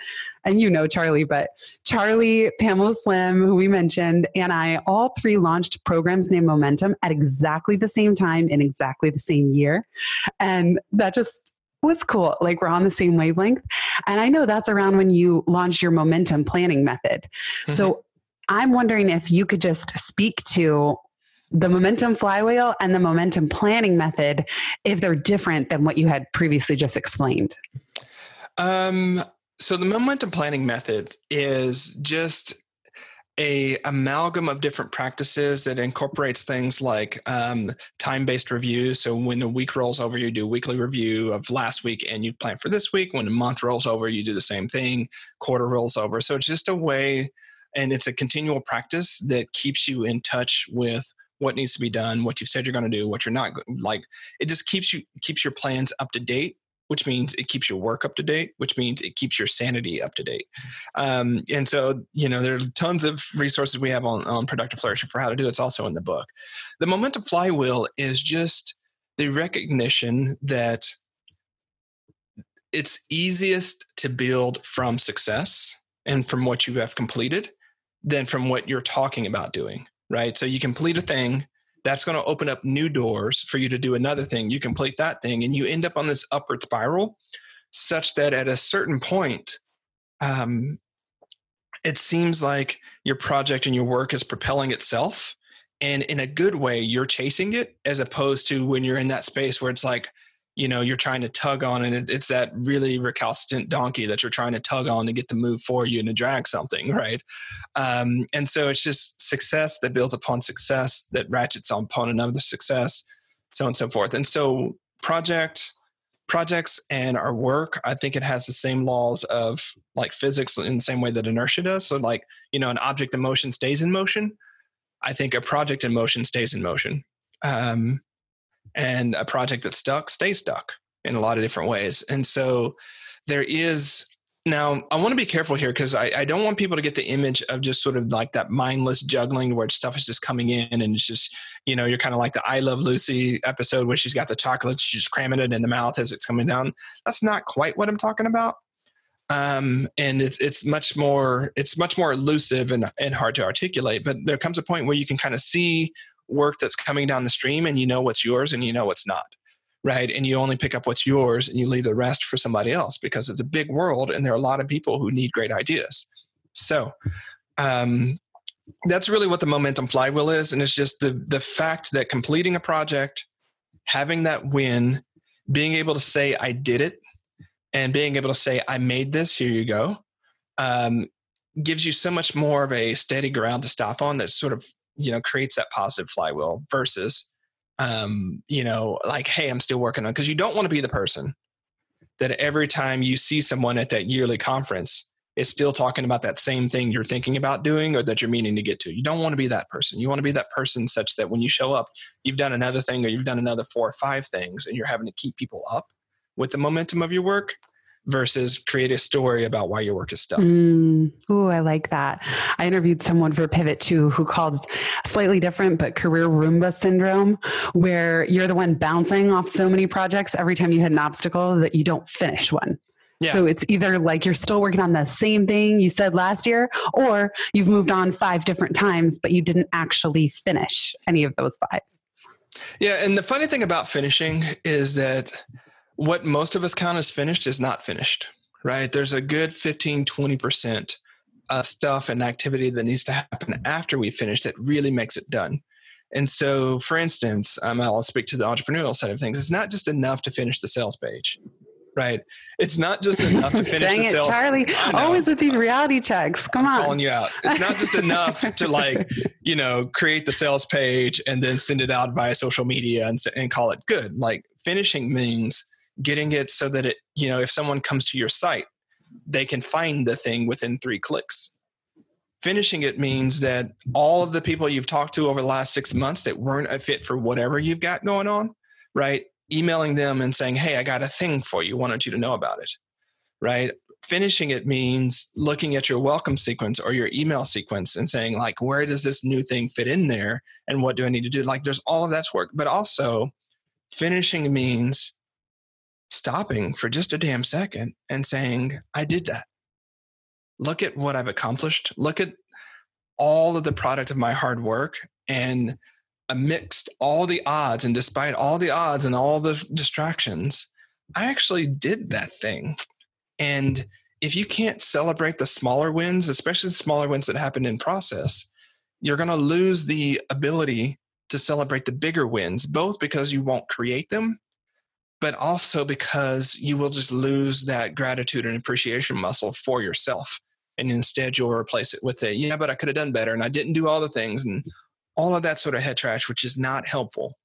and you know charlie but charlie pamela slim who we mentioned and i all three launched programs named momentum at exactly the same time in exactly the same year. And that just was cool. Like we're on the same wavelength. And I know that's around when you launched your momentum planning method. Mm-hmm. So I'm wondering if you could just speak to the momentum flywheel and the momentum planning method if they're different than what you had previously just explained. Um, so the momentum planning method is just a amalgam of different practices that incorporates things like um, time-based review. So when the week rolls over, you do weekly review of last week and you plan for this week. When a month rolls over, you do the same thing. Quarter rolls over. So it's just a way, and it's a continual practice that keeps you in touch with what needs to be done, what you've said you're going to do, what you're not like. It just keeps you keeps your plans up to date which means it keeps your work up to date, which means it keeps your sanity up to date. Um, and so, you know, there are tons of resources we have on, on Productive Flourishing for how to do it. It's also in the book. The Momentum Flywheel is just the recognition that it's easiest to build from success and from what you have completed than from what you're talking about doing, right? So you complete a thing that's going to open up new doors for you to do another thing. You complete that thing, and you end up on this upward spiral, such that at a certain point, um, it seems like your project and your work is propelling itself. And in a good way, you're chasing it as opposed to when you're in that space where it's like, you know you're trying to tug on and it, it's that really recalcitrant donkey that you're trying to tug on to get to move for you and to drag something right? Um, and so it's just success that builds upon success that ratchets on upon another success so on and so forth. And so project projects and our work i think it has the same laws of like physics in the same way that inertia does. So like you know an object in motion stays in motion. I think a project in motion stays in motion. Um, and a project that's stuck stays stuck in a lot of different ways. And so there is now I want to be careful here because I, I, don't want people to get the image of just sort of like that mindless juggling where stuff is just coming in and it's just, you know, you're kind of like the I Love Lucy episode where she's got the chocolate, she's cramming it in the mouth as it's coming down. That's not quite what I'm talking about. Um, and it's it's much more it's much more elusive and, and hard to articulate. But there comes a point where you can kind of see work that's coming down the stream and you know what's yours and you know what's not right? And you only pick up what's yours and you leave the rest for somebody else because it's a big world and there are a lot of people who need great ideas. So um, that's really what the momentum flywheel is and it's just the the fact that completing a project having that win being able to say i did it and being able to say i made this here you go um, gives you so much more of a steady ground to stop on that sort of you know creates that positive flywheel versus um you know like hey i'm still working on because you don't want to be the person that every time you see someone at that yearly conference is still talking about that same thing you're thinking about doing or that you're meaning to get to. You don't want to be that person. You want to be that person such that when you show up you've done another thing or you've done another four or five things and you're having to keep people up with the momentum of your work versus create a story about why your work is stuck. Mm, oh, I like that. I interviewed someone for Pivot too who called slightly different, but career Roomba syndrome, where you're the one bouncing off so many projects every time you hit an obstacle that you don't finish one. Yeah. So it's either like you're still working on the same thing you said last year, or you've moved on five different times, but you didn't actually finish any of those five. Yeah. And the funny thing about finishing is that what most of us count as finished is not finished, right? There's a good 15, 20% of stuff and activity that needs to happen after we finish that really makes it done. And so, for instance, um, I'll speak to the entrepreneurial side of things. It's not just enough to finish the sales page, right? It's not just enough to finish Dang the sales. It, Charlie, always with these reality checks. Come I'm on, calling you out. It's not just enough to like, you know, create the sales page and then send it out via social media and and call it good. Like finishing means getting it so that it you know if someone comes to your site they can find the thing within three clicks. Finishing it means that all of the people you've talked to over the last six months that weren't a fit for whatever you've got going on right emailing them and saying hey i got a thing for you. Wanted you to know about it. Right? Finishing it means looking at your welcome sequence or your email sequence and saying like where does this new thing fit in there and what do i need to do? Like there's all of that's work but also finishing means stopping for just a damn second and saying, I did that. Look at what I've accomplished. Look at all of the product of my hard work and amidst all the odds and despite all the odds and all the distractions, I actually did that thing. And if you can't celebrate the smaller wins, especially the smaller wins that happen in process, you're going to lose the ability to celebrate the bigger wins, both because you won't create them but also because you will just lose that gratitude and appreciation muscle for yourself. And instead, you'll replace it with a, yeah, but I could have done better and I didn't do all the things and all of that sort of head trash, which is not helpful.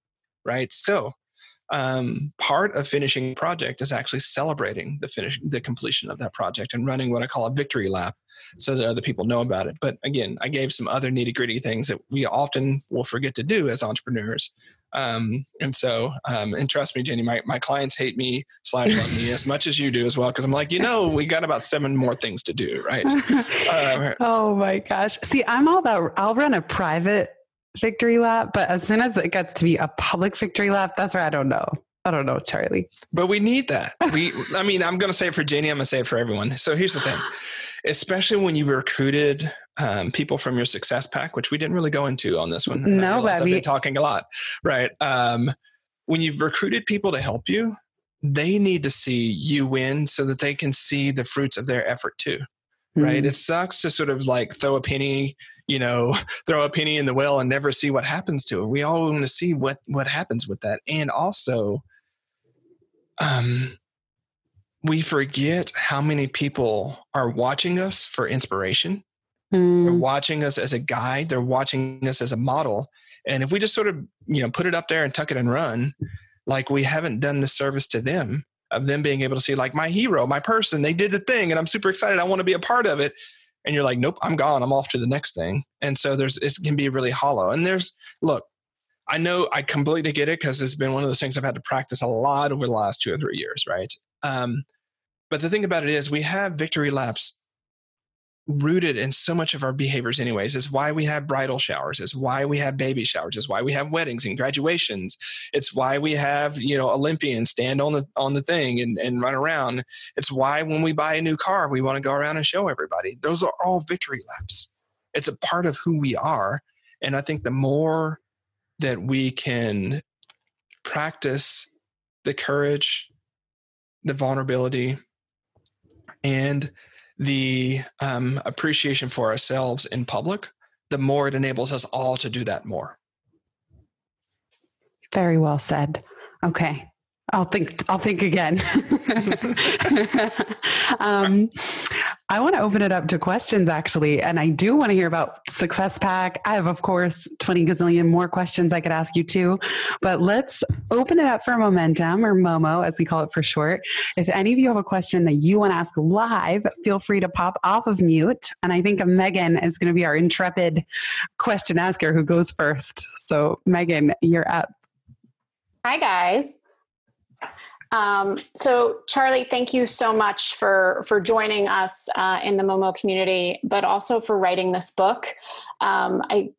Right. So, um, part of finishing a project is actually celebrating the finish, the completion of that project, and running what I call a victory lap, so that other people know about it. But again, I gave some other nitty gritty things that we often will forget to do as entrepreneurs, um, and so, um, and trust me, Jenny, my, my clients hate me slash love me as much as you do as well. Cause I'm like, you know, we got about seven more things to do. Right. Uh, oh my gosh. See, I'm all about, I'll run a private victory lap, but as soon as it gets to be a public victory lap, that's where I don't know. I don't know, Charlie. But we need that. We, I mean, I'm going to say it for Janie. I'm going to say it for everyone. So here's the thing, especially when you've recruited um, people from your success pack, which we didn't really go into on this one. No, but I've been talking a lot, right? Um, when you've recruited people to help you, they need to see you win so that they can see the fruits of their effort too, right? Mm. It sucks to sort of like throw a penny you know throw a penny in the well and never see what happens to it we all want to see what what happens with that and also um, we forget how many people are watching us for inspiration. Mm. They're watching us as a guide. They're watching us as a model. And if we just sort of, you know, put it up there and tuck it and run, like we haven't done the service to them of them being able to see like my hero, my person, they did the thing and I'm super excited. I want to be a part of it. And you're like, nope, I'm gone. I'm off to the next thing. And so there's, it can be really hollow. And there's, look, I know I completely get it because it's been one of those things I've had to practice a lot over the last two or three years, right? Um, but the thing about it is, we have victory laps rooted in so much of our behaviors anyways is why we have bridal showers is why we have baby showers is why we have weddings and graduations it's why we have you know olympians stand on the on the thing and, and run around it's why when we buy a new car we want to go around and show everybody. Those are all victory laps. It's a part of who we are and i think the more that we can practice the courage the vulnerability and the um, appreciation for ourselves in public, the more it enables us all to do that more. Very well said. Okay. I'll think. I'll think again. um, I want to open it up to questions, actually, and I do want to hear about Success Pack. I have, of course, twenty gazillion more questions I could ask you too, but let's open it up for Momentum or Momo, as we call it for short. If any of you have a question that you want to ask live, feel free to pop off of mute. And I think Megan is going to be our intrepid question asker who goes first. So, Megan, you're up. Hi, guys. Um, so, Charlie, thank you so much for for joining us uh, in the Momo community, but also for writing this book. Um, I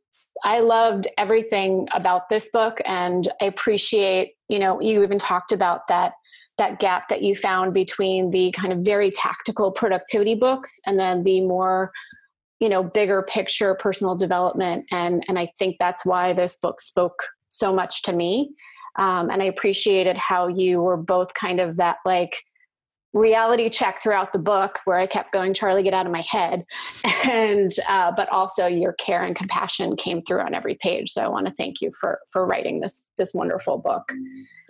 I loved everything about this book, and I appreciate you know you even talked about that that gap that you found between the kind of very tactical productivity books and then the more you know bigger picture personal development and and i think that's why this book spoke so much to me um, and I appreciated how you were both kind of that like reality check throughout the book where I kept going, Charlie, get out of my head. And, uh, but also your care and compassion came through on every page. So I want to thank you for, for writing this, this wonderful book.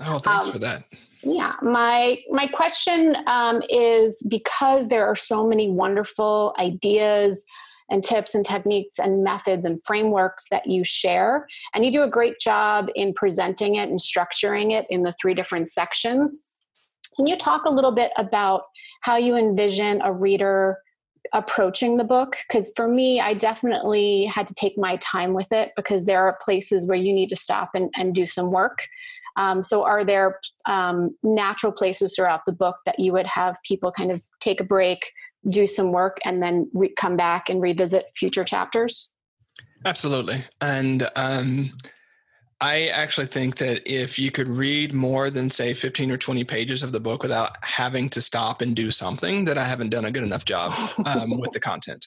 Oh, thanks um, for that. Yeah. My, my question um, is because there are so many wonderful ideas, and tips and techniques and methods and frameworks that you share. And you do a great job in presenting it and structuring it in the three different sections. Can you talk a little bit about how you envision a reader approaching the book? Because for me, I definitely had to take my time with it because there are places where you need to stop and, and do some work. Um, so, are there um, natural places throughout the book that you would have people kind of take a break, do some work and then re- come back and revisit future chapters? Absolutely. And um, I actually think that if you could read more than, say, 15 or 20 pages of the book without having to stop and do something, that I haven't done a good enough job um, with the content.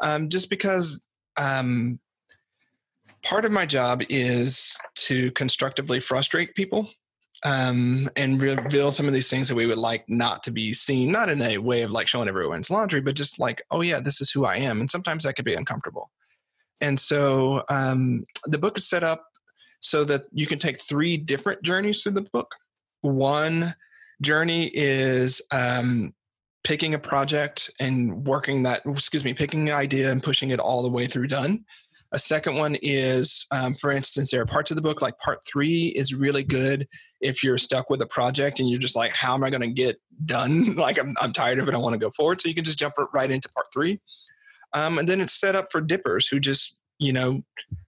Um, just because um, part of my job is to constructively frustrate people um, and reveal some of these things that we would like not to be seen, not in a way of like showing everyone's laundry, but just like, oh yeah, this is who I am. And sometimes that could be uncomfortable. And so um, the book is set up so that you can take three different journeys through the book. One journey is um, picking a project and working that, excuse me, picking an idea and pushing it all the way through done. A second one is, um, for instance, there are parts of the book, like part three is really good if you're stuck with a project and you're just like, how am I going to get done? like, I'm, I'm tired of it. I want to go forward. So you can just jump right into part three. Um, and then it's set up for dippers who just, you know,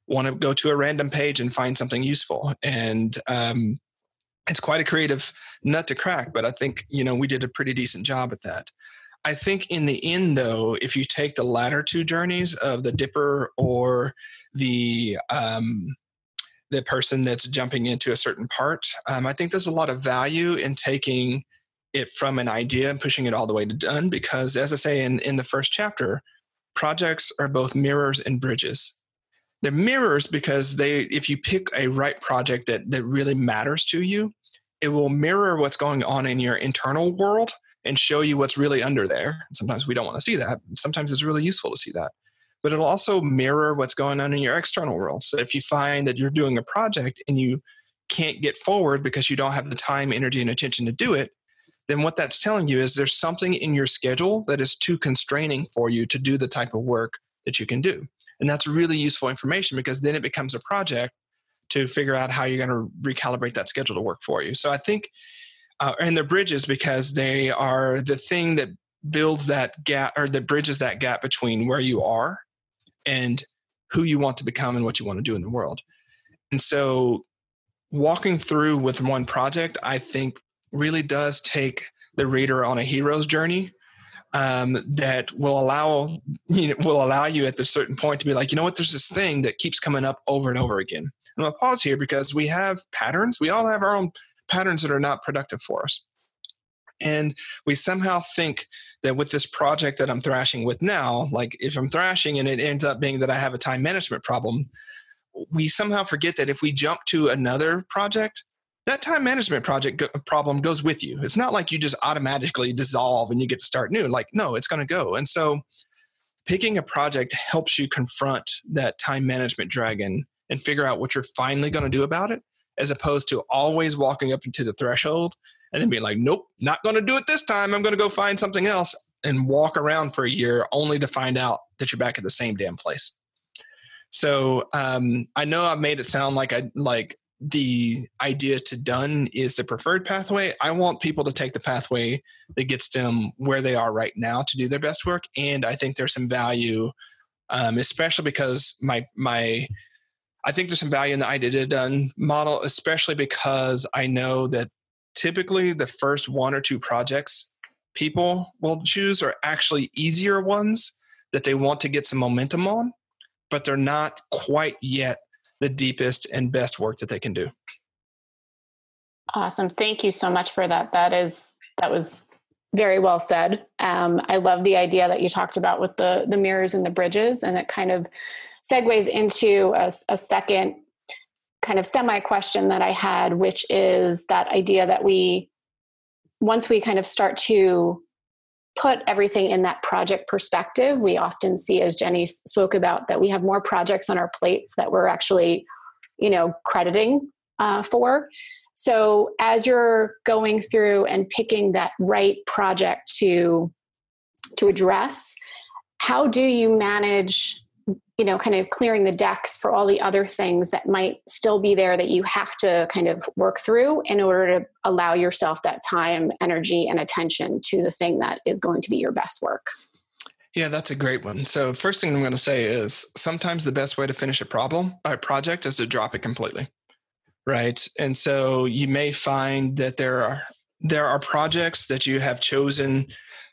want to go to a random page and find something useful. And um, it's quite a creative nut to crack, but I think, you know, we did a pretty decent job at that. I think in the end, though, if you take the latter two journeys of the dipper or the um, the person that's jumping into a certain part, um, I think there's a lot of value in taking it from an idea and pushing it all the way to done. Because, as I say in in the first chapter, projects are both mirrors and bridges. They're mirrors because they, if you pick a right project that that really matters to you, it will mirror what's going on in your internal world and show you what's really under there. Sometimes we don't want to see that. Sometimes it's really useful to see that. But it'll also mirror what's going on in your external world. So if you find that you're doing a project and you can't get forward because you don't have the time, energy, and attention to do it, then what that's telling you is there's something in your schedule that is too constraining for you to do the type of work that you can do. And that's really useful information because then it becomes a project to figure out how you're going to recalibrate that schedule to work for you. So I think, uh, and the bridges because they are the thing that builds that gap or that bridges that gap between where you are and who you want to become and what you want to do in the world. And so walking through with one project, I think really does take the reader on a hero's journey um, that will allow you know, will allow you at a certain point to be like, you know what, there's this thing that keeps coming up over and over again. And gonna pause here because we have patterns. We all have our own patterns that are not productive for us. And we somehow think that with this project that I'm thrashing with now, like if I'm thrashing and it ends up being that I have a time management problem, we somehow forget that if we jump to another project, that time management project go- problem goes with you. It's not like you just automatically dissolve and you get to start new. Like, no, it's going to go. And so picking a project helps you confront that time management dragon and figure out what you're finally going to do about it, as opposed to always walking up into the threshold and then being like, nope, not going to do it this time. I'm going to go find something else and walk around for a year only to find out that you're back at the same damn place. So um, I know I've made it sound like I like the idea to done is the preferred pathway. I want people to take the pathway that gets them where they are right now to do their best work. And I think there's some value, um, especially because my my I think there's some value in the idea done model, especially because I know that typically the first one or two projects people will choose are actually easier ones that they want to get some momentum on, but they're not quite yet the deepest and best work that they can do. Awesome. Thank you so much for that. That is that was very well said. Um, I love the idea that you talked about with the the mirrors and the bridges, and it kind of segues into a, a second kind of semi question that I had, which is that idea that we once we kind of start to put everything in that project perspective, we often see, as Jenny spoke about, that we have more projects on our plates that we're actually, you know, crediting uh, for. So as you're going through and picking that right project to to address, how do you manage you know kind of clearing the decks for all the other things that might still be there that you have to kind of work through in order to allow yourself that time energy and attention to the thing that is going to be your best work. Yeah that's a great one. So first thing i'm going to say is sometimes the best way to finish a problem or a project is to drop it completely right? And so you may find that there are there are projects that you have chosen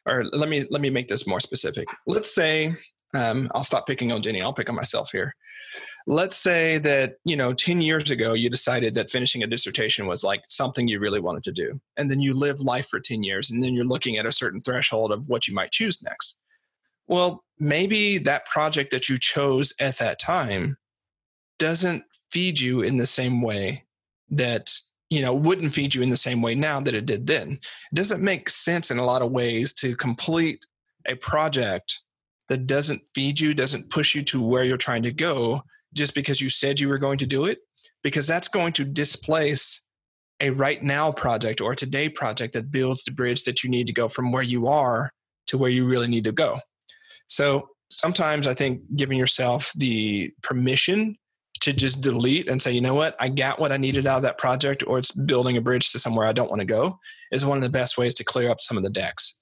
or let me let me make this more specific. Let's say um, I'll stop picking on Jenny. I'll pick on myself here. Let's say that, you know, 10 years ago, you decided that finishing a dissertation was like something you really wanted to do. And then you live life for 10 years and then you're looking at a certain threshold of what you might choose next. Well, maybe that project that you chose at that time doesn't feed you in the same way that you know wouldn't feed you in the same way now that it did then it doesn't make sense in a lot of ways to complete a project that doesn't feed you, doesn't push you to where you're trying to go just because you said you were going to do it, because that's going to displace a right now project or a today project that builds the bridge that you need to go from where you are to where you really need to go. So sometimes I think giving yourself the permission to just delete and say, you know what, I got what I needed out of that project, or it's building a bridge to somewhere I don't want to go, is one of the best ways to clear up some of the decks.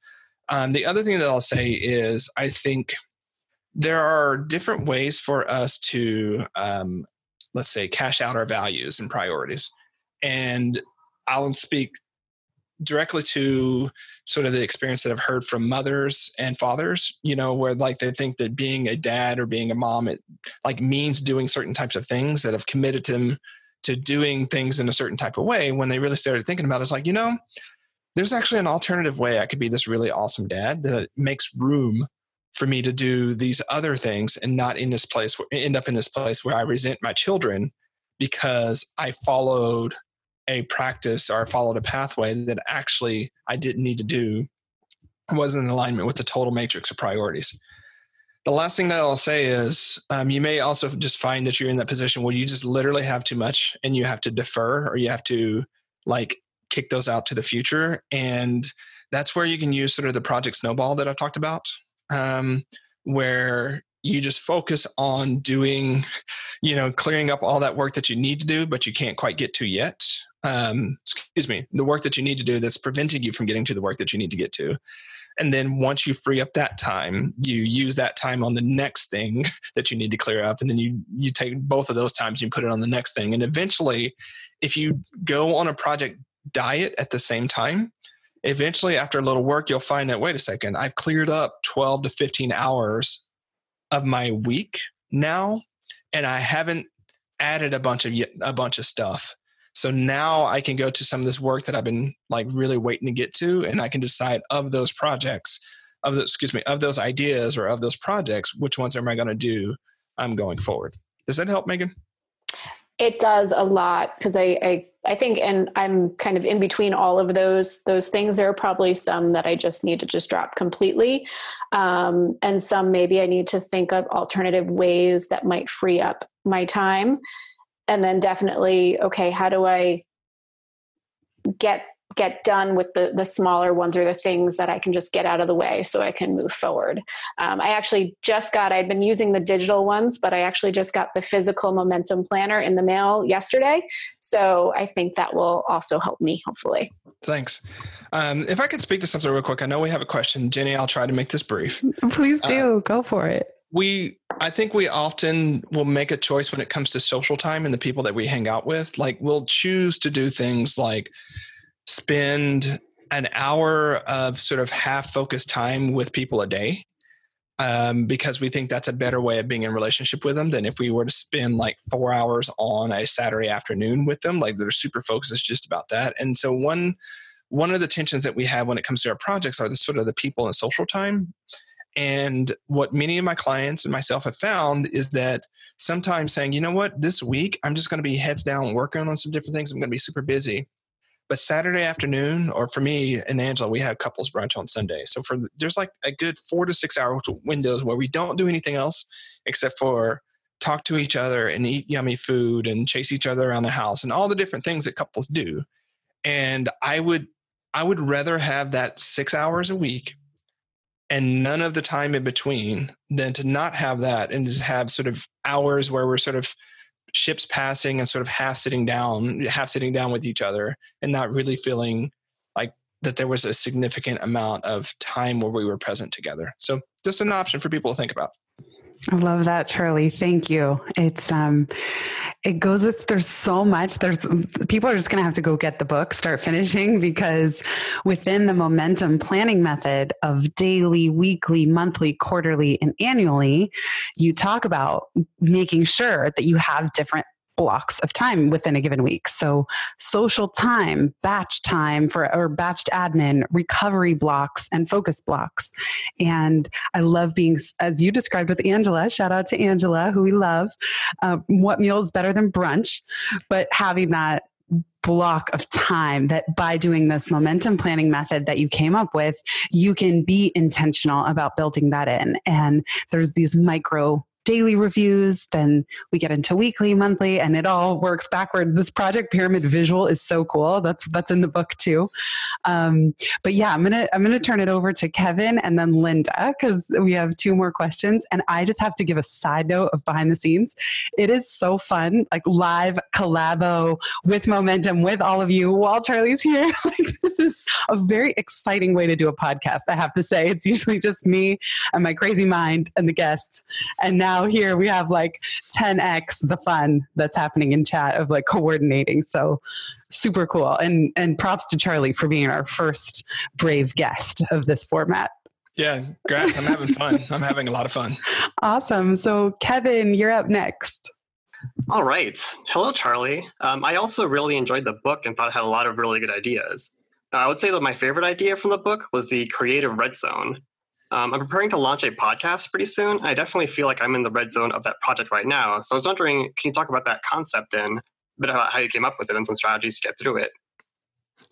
Um, the other thing that I'll say is I think there are different ways for us to, um, let's say, cash out our values and priorities. And I'll speak directly to sort of the experience that I've heard from mothers and fathers, you know, where like they think that being a dad or being a mom, it like means doing certain types of things that have committed them to doing things in a certain type of way when they really started thinking about it, it's like, you know, there's actually an alternative way I could be this really awesome dad that makes room for me to do these other things and not in this place end up in this place where I resent my children because I followed a practice or followed a pathway that actually I didn't need to do wasn't in alignment with the total matrix of priorities. the last thing that I'll say is um, you may also just find that you're in that position where you just literally have too much and you have to defer or you have to like kick those out to the future. And that's where you can use sort of the project snowball that I've talked about, um, where you just focus on doing, you know, clearing up all that work that you need to do, but you can't quite get to yet. Um, excuse me, the work that you need to do that's preventing you from getting to the work that you need to get to. And then once you free up that time, you use that time on the next thing that you need to clear up. And then you you take both of those times and you put it on the next thing. And eventually, if you go on a project diet at the same time, eventually after a little work, you'll find that wait a second, I've cleared up 12 to 15 hours of my week now, and I haven't added a bunch of a bunch of stuff. So now I can go to some of this work that I've been like really waiting to get to, and I can decide of those projects, of the excuse me, of those ideas or of those projects, which ones am I going to do? I'm going forward. Does that help, Megan? It does a lot because I, I I think, and I'm kind of in between all of those those things. There are probably some that I just need to just drop completely, um, and some maybe I need to think of alternative ways that might free up my time and then definitely okay how do i get get done with the the smaller ones or the things that I can just get out of the way so I can move forward. Um, I actually just got I'd been using the digital ones, but I actually just got the physical momentum planner in the mail yesterday. So I think that will also help me hopefully. Thanks. Um, if I could speak to something real quick, I know we have a question, Jenny. I'll try to make this brief. Please do uh, go for it we i think we often will make a choice when it comes to social time and the people that we hang out with like we'll choose to do things like spend an hour of sort of half focused time with people a day um, because we think that's a better way of being in relationship with them than if we were to spend like four hours on a saturday afternoon with them like they're super focused just about that and so one one of the tensions that we have when it comes to our projects are the sort of the people and social time and what many of my clients and myself have found is that sometimes saying, you know what, this week I'm just going to be heads down working on some different things. I'm going to be super busy. But Saturday afternoon, or for me and Angela, we have couples brunch on Sunday. So for there's like a good four to six hour windows where we don't do anything else except for talk to each other and eat yummy food and chase each other around the house and all the different things that couples do. And I would I would rather have that six hours a week and none of the time in between than to not have that and just have sort of hours where we're sort of ships passing and sort of half sitting down half sitting down with each other and not really feeling like that there was a significant amount of time where we were present together. So just an option for people to think about I love that, Charlie. Thank you. It's um it goes with there's so much. There's people are just gonna have to go get the book, start finishing, because within the momentum planning method of daily, weekly, monthly, quarterly, and annually, you talk about making sure that you have different blocks of time within a given week. So social time, batch time for or batched admin, recovery blocks and focus blocks. And I love being as you described with Angela, shout out to Angela who we love. Uh, what meal is better than brunch? But having that block of time that by doing this momentum planning method that you came up with, you can be intentional about building that in. And there's these micro daily reviews, then we get into weekly, monthly, and it all works backward. This project pyramid visual is so cool. That's that's in the book too. Um, but yeah, I'm gonna I'm gonna turn it over to Kevin and then Linda because we have two more questions. And I just have to give a side note of behind the scenes. It is so fun, like live collabo with momentum with all of you while Charlie's here. like this is a very exciting way to do a podcast. I have to say, it's usually just me and my crazy mind and the guests, and now now here we have like 10x the fun that's happening in chat of like coordinating. So super cool. And and props to Charlie for being our first brave guest of this format. Yeah, congrats. I'm having fun. I'm having a lot of fun. Awesome. So Kevin, you're up next. All right. Hello, Charlie. Um, I also really enjoyed the book and thought it had a lot of really good ideas. I would say that my favorite idea from the book was the creative red zone. Um, I'm preparing to launch a podcast pretty soon. I definitely feel like I'm in the red zone of that project right now. So I was wondering, can you talk about that concept and a bit about how you came up with it and some strategies to get through it?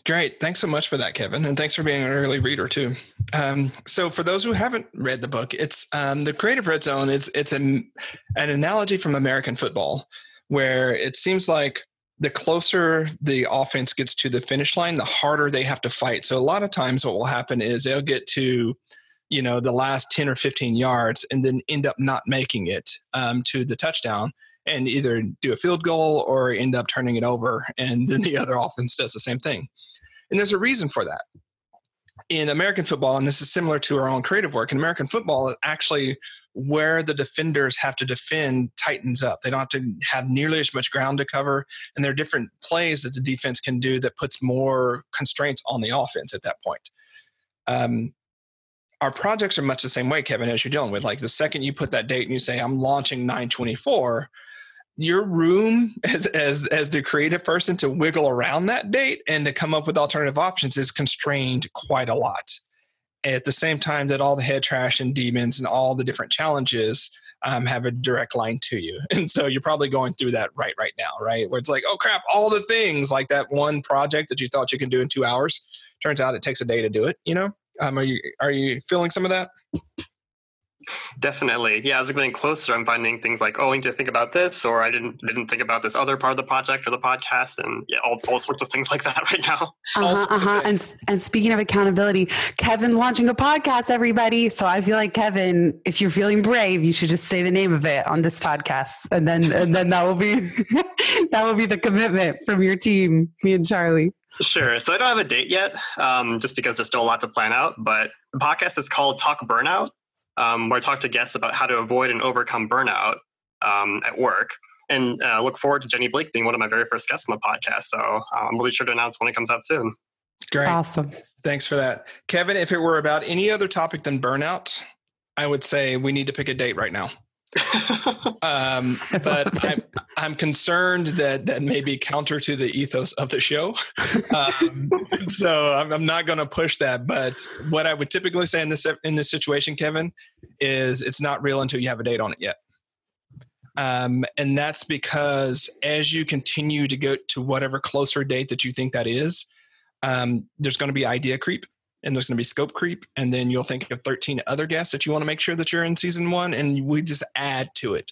Great. Thanks so much for that, Kevin. And thanks for being an early reader too. Um, so for those who haven't read the book, it's um, the creative red zone is it's an, an analogy from American football where it seems like the closer the offense gets to the finish line, the harder they have to fight. So a lot of times what will happen is they'll get to, you know, the last 10 or 15 yards and then end up not making it um, to the touchdown and either do a field goal or end up turning it over. And then the other offense does the same thing. And there's a reason for that. In American football, and this is similar to our own creative work, in American football, actually where the defenders have to defend tightens up. They don't have to have nearly as much ground to cover. And there are different plays that the defense can do that puts more constraints on the offense at that point. Um, our projects are much the same way, Kevin, as you're dealing with. Like the second you put that date and you say, I'm launching 924, your room as, as as the creative person to wiggle around that date and to come up with alternative options is constrained quite a lot. At the same time that all the head trash and demons and all the different challenges um, have a direct line to you. And so you're probably going through that right right now right? Where it's like oh crap all the things like that one project that you thought you can do in two hours. Turns out it takes a day to do it you know um, are you are you feeling some of that Definitely. Yeah, as I'm getting closer, I'm finding things like, oh, I need to think about this, or I didn't didn't think about this other part of the project or the podcast, and yeah, all, all sorts of things like that right now. Uh-huh, uh-huh. And and speaking of accountability, Kevin's launching a podcast, everybody. So I feel like Kevin, if you're feeling brave, you should just say the name of it on this podcast, and then and then that will be that will be the commitment from your team, me and Charlie. Sure. So I don't have a date yet, um, just because there's still a lot to plan out. But the podcast is called Talk Burnout, um, where I talk to guests about how to avoid and overcome burnout um, at work. And uh, look forward to Jenny Blake being one of my very first guests on the podcast. So uh, I'm really sure to announce when it comes out soon. Great. Awesome. Thanks for that. Kevin, if it were about any other topic than burnout, I would say we need to pick a date right now. um, but I'm, I'm concerned that that may be counter to the ethos of the show. Um, so I'm, I'm not going to push that. But what I would typically say in this in this situation, Kevin, is it's not real until you have a date on it yet. Um, and that's because as you continue to go to whatever closer date that you think that is, um, there's going to be idea creep and there's going to be scope creep and then you'll think of 13 other guests that you want to make sure that you're in season one and we just add to it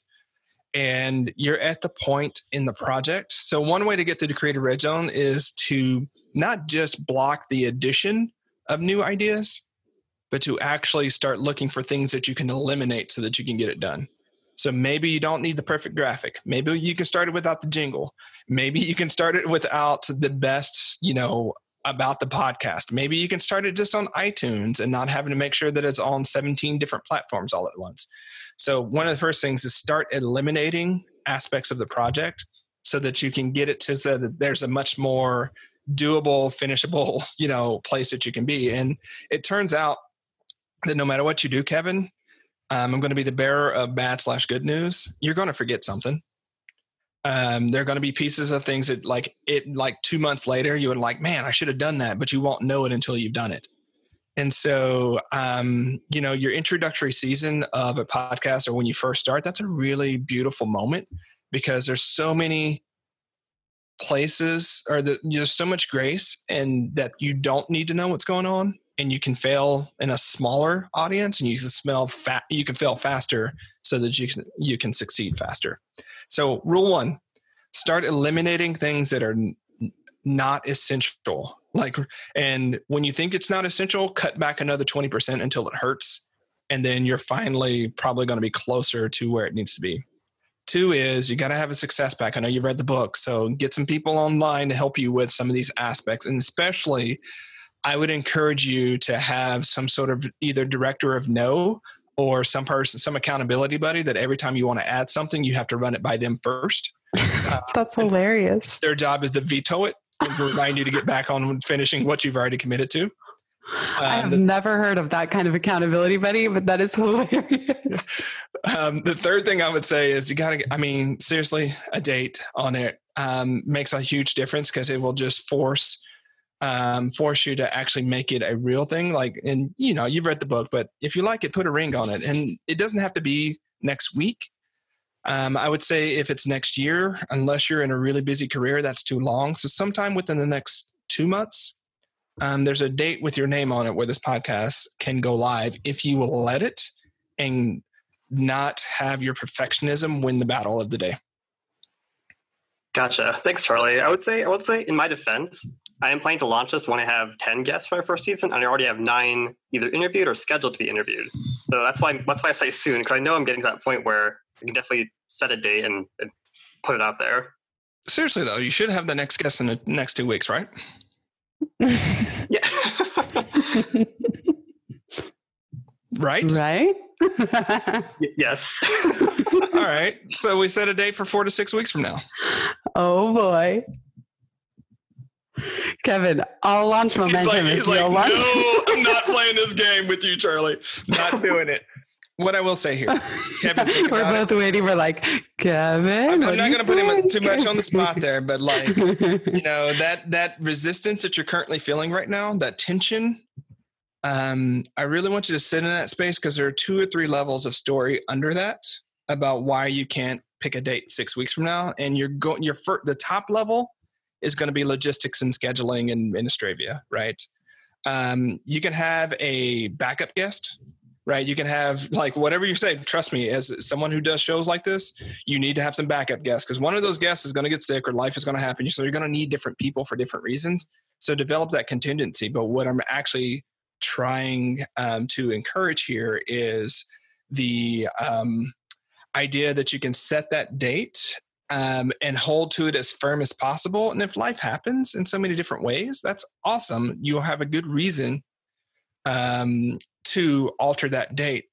and you're at the point in the project so one way to get to the creative red zone is to not just block the addition of new ideas but to actually start looking for things that you can eliminate so that you can get it done so maybe you don't need the perfect graphic. Maybe you can start it without the jingle. Maybe you can start it without the best, you know, about the podcast. Maybe you can start it just on iTunes and not having to make sure that it's on 17 different platforms all at once. So, one of the first things is start eliminating aspects of the project so that you can get it to so that there's a much more doable, finishable, you know, place that you can be. And it turns out that no matter what you do, Kevin, um, I'm going to be the bearer of bad slash good news. You're going to forget something um, there are going to be pieces of things that like it like two months later you would like man i should have done that but you won't know it until you've done it and so um, you know your introductory season of a podcast or when you first start that's a really beautiful moment because there's so many places or the, there's so much grace and that you don't need to know what's going on and you can fail in a smaller audience and you can smell fat you can fail faster so that you can you can succeed faster. So rule one start eliminating things that are not essential like and when you think it's not essential cut back another 20% until it hurts and then you're finally probably going to be closer to where it needs to be two is you got to have a success pack i know you've read the book so get some people online to help you with some of these aspects and especially I would encourage you to have some sort of either director of no or some person, some accountability buddy that every time you want to add something, you have to run it by them first. Uh, That's hilarious. Their job is to veto it to remind you to get back on finishing what you've already committed to. Um, I have the, never heard of that kind of accountability buddy, but that is hilarious. Um, the third thing I would say is you got to, I mean, seriously, a date on it um, makes a huge difference because it will just force um, force you to actually make it a real thing. Like, and you know, you've read the book, but if you like it, put a ring on it. And it doesn't have to be next week. Um, I would say if it's next year, unless you're in a really busy career, that's too long. So sometime within the next two months, um, there's a date with your name on it where this podcast can go live if you will let it and not have your perfectionism win the battle of the day. Gotcha. Thanks, Charlie. I would say I would say in my defense, I am planning to launch this when I have 10 guests for my first season, and I already have nine either interviewed or scheduled to be interviewed. So that's why that's why I say soon, because I know I'm getting to that point where I can definitely set a date and, and put it out there. Seriously though, you should have the next guest in the next two weeks, right? Yeah. Right? right? Y- yes. All right. So we set a date for four to six weeks from now. oh boy. Kevin, I'll launch He's momentum like, he's you'll like launch. no, I'm not playing this game with you, Charlie. Not doing it. What I will say here, Kevin, We're both waiting. We're like, Kevin. I'm, I'm not going to put him too much on the spot there, but like, you know, that that resistance that you're currently feeling right now, that tension, um, I really want you to sit in that space because there are two or three levels of story under that about why you can't pick a date six weeks from now, and you're going. Your fir- the top level is going to be logistics and scheduling and administrivia, right? Um, you can have a backup guest, right? You can have like whatever you say. Trust me, as someone who does shows like this, you need to have some backup guests because one of those guests is going to get sick or life is going to happen. So you're going to need different people for different reasons. So develop that contingency. But what I'm actually trying um, to encourage here is the um, idea that you can set that date um, and hold to it as firm as possible. And if life happens in so many different ways, that's awesome. You'll have a good reason um, to alter that date.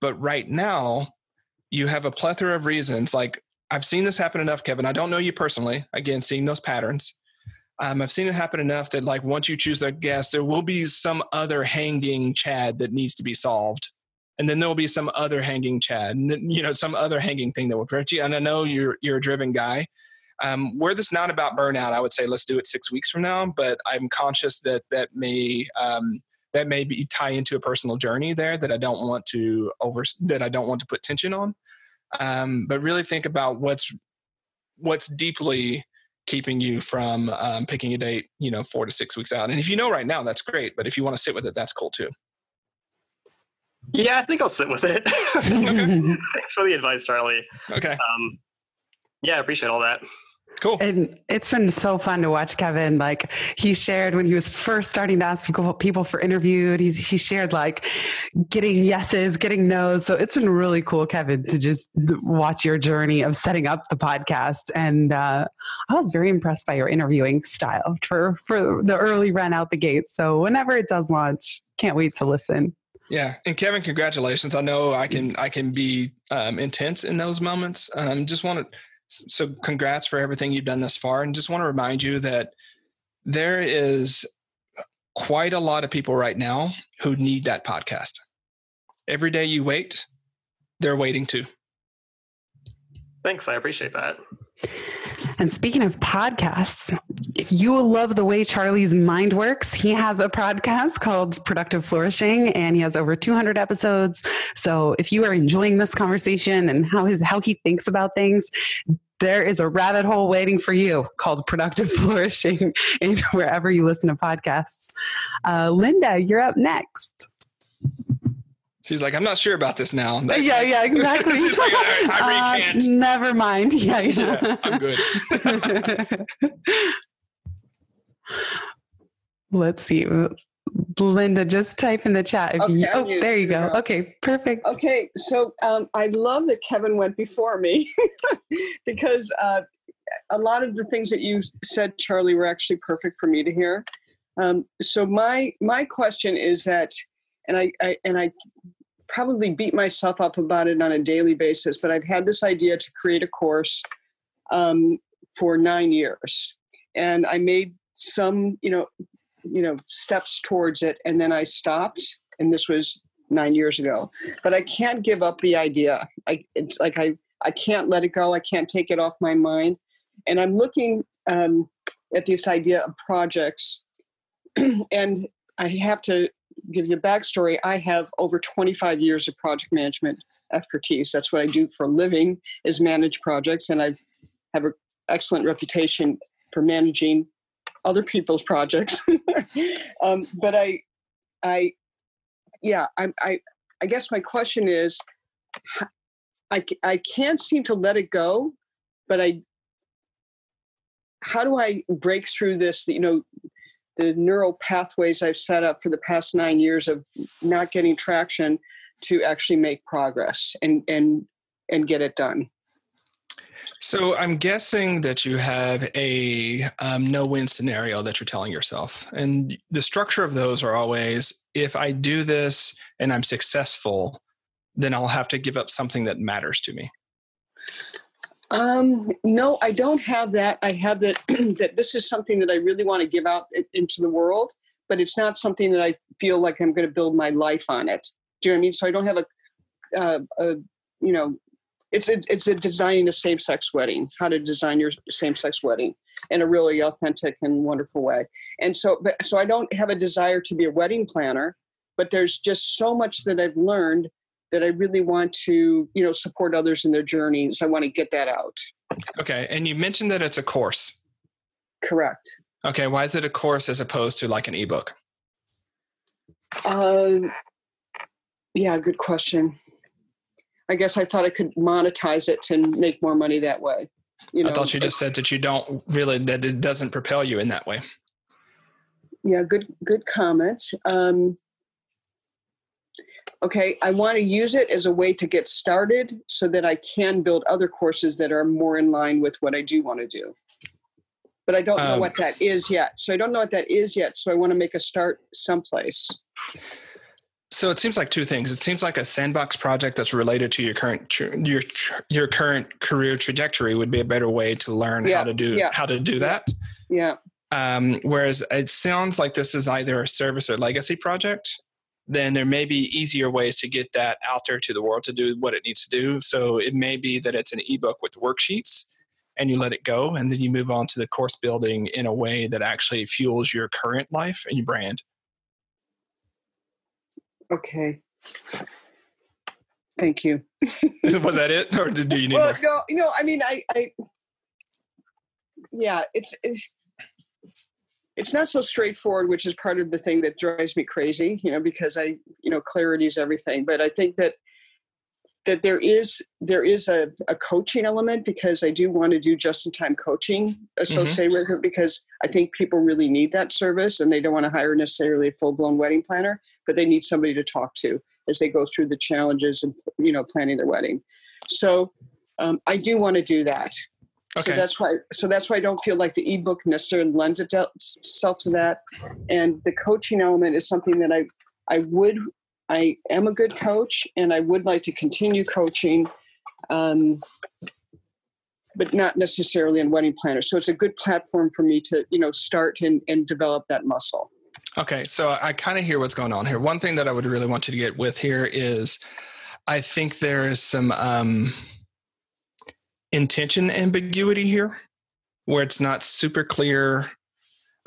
But right now, you have a plethora of reasons. Like I've seen this happen enough, Kevin. I don't know you personally. Again, seeing those patterns. Um, I've seen it happen enough that like once you choose that guest, there will be some other hanging Chad that needs to be solved, and then there will be some other hanging Chad, and then, you know some other hanging thing that will prevent you. And I know you're you're a driven guy. Um, where this not about burnout, I would say let's do it six weeks from now. But I'm conscious that that may um, that may be tie into a personal journey there that I don't want to over that I don't want to put tension on. Um, but really think about what's what's deeply keeping you from um, picking a date, you know, four to six weeks out. And if you know right now, that's great. But if you want to sit with it, that's cool too. yeah, I think I'll sit with it. Thanks for the advice, Charlie. Okay, Um, yeah, I appreciate all that. Cool. And it's been so fun to watch Kevin. Like he shared when he was first starting to ask people, people for interviewed. He's he shared like getting yeses, getting nos. So it's been really cool, Kevin, to just watch your journey of setting up the podcast. And uh, I was very impressed by your interviewing style for for the early run out the gate. So whenever it does launch, can't wait to listen. Yeah, and Kevin, congratulations. I know I can I can be um, intense in those moments. Um, just want to so congrats for everything you've done thus far, and just want to remind you that there is quite a lot of people right now who need that podcast. Every day you wait, they're waiting too. Thanks, I appreciate that. And speaking of podcasts, if you love the way Charlie's mind works, he has a podcast called Productive Flourishing and he has over 200 episodes. So if you are enjoying this conversation and how his how he thinks about things, there is a rabbit hole waiting for you called Productive Flourishing and wherever you listen to podcasts. Uh, Linda, you're up next. She's like, I'm not sure about this now. That- yeah, yeah, exactly. Like, I, I Uh, never mind. Yeah, yeah. Yeah, I'm good. Let's see. Linda, just type in the chat. If you, oh, I'm there you go. Yeah. Okay, perfect. Okay, so um, I love that Kevin went before me because uh, a lot of the things that you said, Charlie, were actually perfect for me to hear. Um, so my my question is that, and I, I and I probably beat myself up about it on a daily basis, but I've had this idea to create a course um, for nine years, and I made some, you know, you know, steps towards it, and then I stopped, and this was nine years ago but I can't give up the idea. I it's like I I can't let it go. I can't take it off my mind, and I'm looking um, at this idea of projects, and I have to give you a backstory. I have over 25 years of project management expertise. That's what I do for a living is manage projects, and I have an excellent reputation for managing other people's projects. um, but I, I, yeah, I, I, I guess my question is, I, I can't seem to let it go, but I, how do I break through this? You know, the neural pathways I've set up for the past nine years of not getting traction to actually make progress and and and get it done. So I'm guessing that you have a um, no-win scenario that you're telling yourself, and the structure of those are always: if I do this and I'm successful, then I'll have to give up something that matters to me. Um, no, I don't have that. I have that that this is something that I really want to give out into the world, but it's not something that I feel like I'm going to build my life on it. Do you know what I mean? So I don't have a, uh, a you know, it's a, it's a designing a same sex wedding, how to design your same sex wedding in a really authentic and wonderful way. And so, but so I don't have a desire to be a wedding planner, but there's just so much that I've learned that I really want to, you know, support others in their journeys. I want to get that out. Okay. And you mentioned that it's a course. Correct. Okay. Why is it a course as opposed to like an ebook? Um, yeah, good question. I guess I thought I could monetize it and make more money that way. You know, I thought you just said that you don't really that it doesn't propel you in that way. Yeah, good good comment. Um, okay, I want to use it as a way to get started so that I can build other courses that are more in line with what I do want to do. But I don't know um, what that is yet. So I don't know what that is yet. So I want to make a start someplace. So it seems like two things. It seems like a sandbox project that's related to your current your your current career trajectory would be a better way to learn yeah, how to do yeah. how to do that. Yeah. Um, whereas it sounds like this is either a service or legacy project then there may be easier ways to get that out there to the world to do what it needs to do. So it may be that it's an ebook with worksheets and you let it go and then you move on to the course building in a way that actually fuels your current life and your brand. Okay. Thank you. Was that it, or do you need well, more? No, you know, I mean, I, I, yeah, it's, it's it's not so straightforward, which is part of the thing that drives me crazy, you know, because I, you know, clarity is everything. But I think that that there is there is a, a coaching element because I do want to do just in time coaching associated mm-hmm. with it because I think people really need that service and they don't want to hire necessarily a full blown wedding planner, but they need somebody to talk to as they go through the challenges and you know planning their wedding. So um, I do want to do that. Okay. So that's why. So that's why I don't feel like the ebook necessarily lends itself to that. And the coaching element is something that I, I would, I am a good coach, and I would like to continue coaching, um, but not necessarily in wedding planners. So it's a good platform for me to, you know, start and, and develop that muscle. Okay, so I kind of hear what's going on here. One thing that I would really want you to get with here is, I think there is some. Um, intention ambiguity here where it's not super clear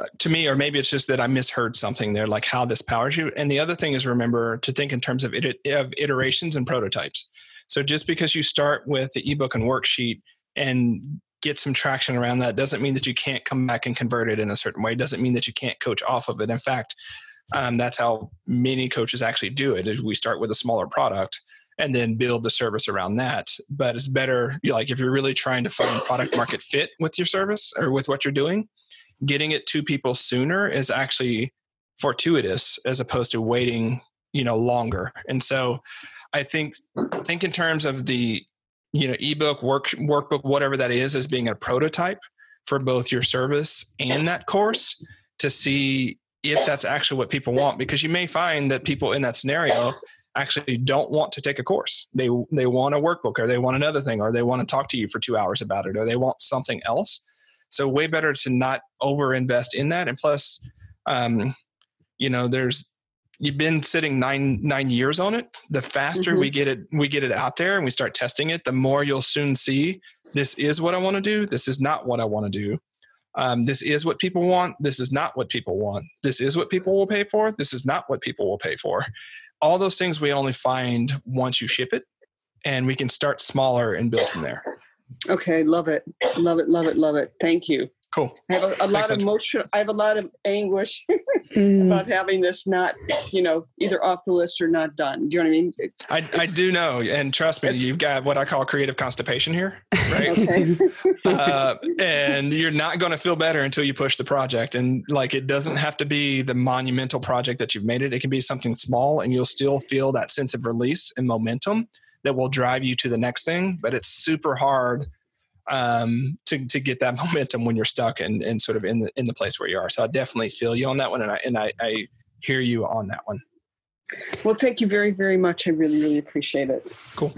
uh, to me or maybe it's just that i misheard something there like how this powers you. And the other thing is remember to think in terms of, it, of iterations and prototypes. So just because you start with the ebook and worksheet and get some traction around that doesn't mean that you can't come back and convert it in a certain way. Doesn't mean that you can't coach off of it. In fact um, that's how many coaches actually do it is we start with a smaller product and then build the service around that. But it's better, like if you're really trying to find product market fit with your service or with what you're doing, getting it to people sooner is actually fortuitous as opposed to waiting, you know, longer. And so I think think in terms of the you know ebook work workbook whatever that is as being a prototype for both your service and that course to see if that's actually what people want because you may find that people in that scenario actually don't want to take a course. They they want a workbook or they want another thing or they want to talk to you for 2 hours about it or they want something else. So way better to not over invest in that and plus um, you know there's you've been sitting 9 9 years on it. The faster mm-hmm. we get it we get it out there and we start testing it, the more you'll soon see this is what I want to do, this is not what I want to do. Um, this is what people want. This is not what people want. This is what people will pay for. This is not what people will pay for all those things we only find once you ship it and we can start smaller and build from there. Okay love it. Love it love it love it. Thank you Cool. I have a, a lot Excellent. of emotion. I have a lot of anguish Mm. about having this not, you know, either off the list or not done. Do you know what I mean? It- I, I do know, and trust me, you've got what I call creative constipation here, right? Okay. uh, and you're not going to feel better until you push the project. And like, it doesn't have to be the monumental project that you've made it. It can be something small, and you'll still feel that sense of release and momentum that will drive you to the next thing. But it's super hard um, to to get that momentum when you're stuck and, and sort of in the in the place where you are. So I definitely feel you on that one, and I and I, I hear you on that one. Well, thank you very, very much. I really, really appreciate it. Cool.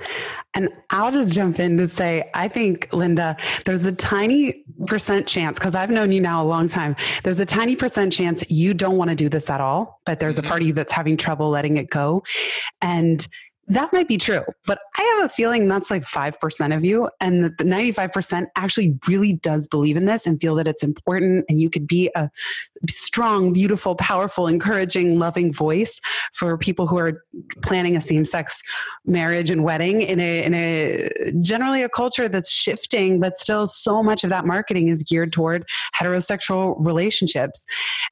And I'll just jump in to say, I think, Linda, there's a tiny percent chance, because I've known you now a long time, there's a tiny percent chance you don't want to do this at all, but there's Mhm. a part of you that's having trouble letting it go. And that might be true, but I have a feeling that's like 5% of you, and that the 95% actually really does believe in this and feel that it's important. And you could be a strong, beautiful, powerful, encouraging, loving voice for people who are planning a same sex marriage and wedding in a in a generally a culture that's shifting but still so much of that marketing is geared toward heterosexual relationships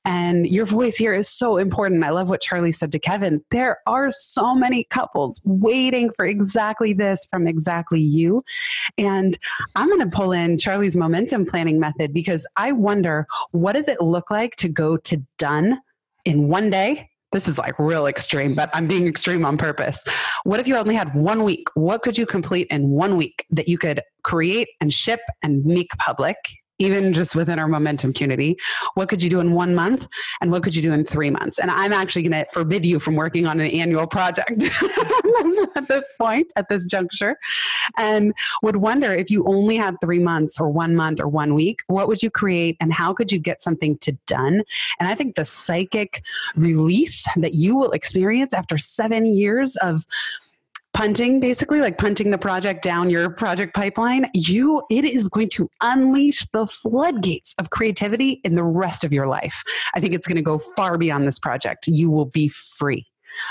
and your voice here is so important i love what charlie said to kevin there are so many couples waiting for exactly this from exactly you and i'm going to pull in charlie's momentum planning method because i wonder what does it look like to go to done in one day this is like real extreme, but I'm being extreme on purpose. What if you only had one week? What could you complete in one week that you could create and ship and make public, even just within our momentum community? What could you do in one month? And what could you do in three months? And I'm actually going to forbid you from working on an annual project at this point, at this juncture, and would wonder if you only had three months or one month or one week, what would you create and how could you get something to done? And I think the psychic release that you will experience after seven years of punting basically like punting the project down your project pipeline you it is going to unleash the floodgates of creativity in the rest of your life. I think it's going to go far beyond this project. You will be free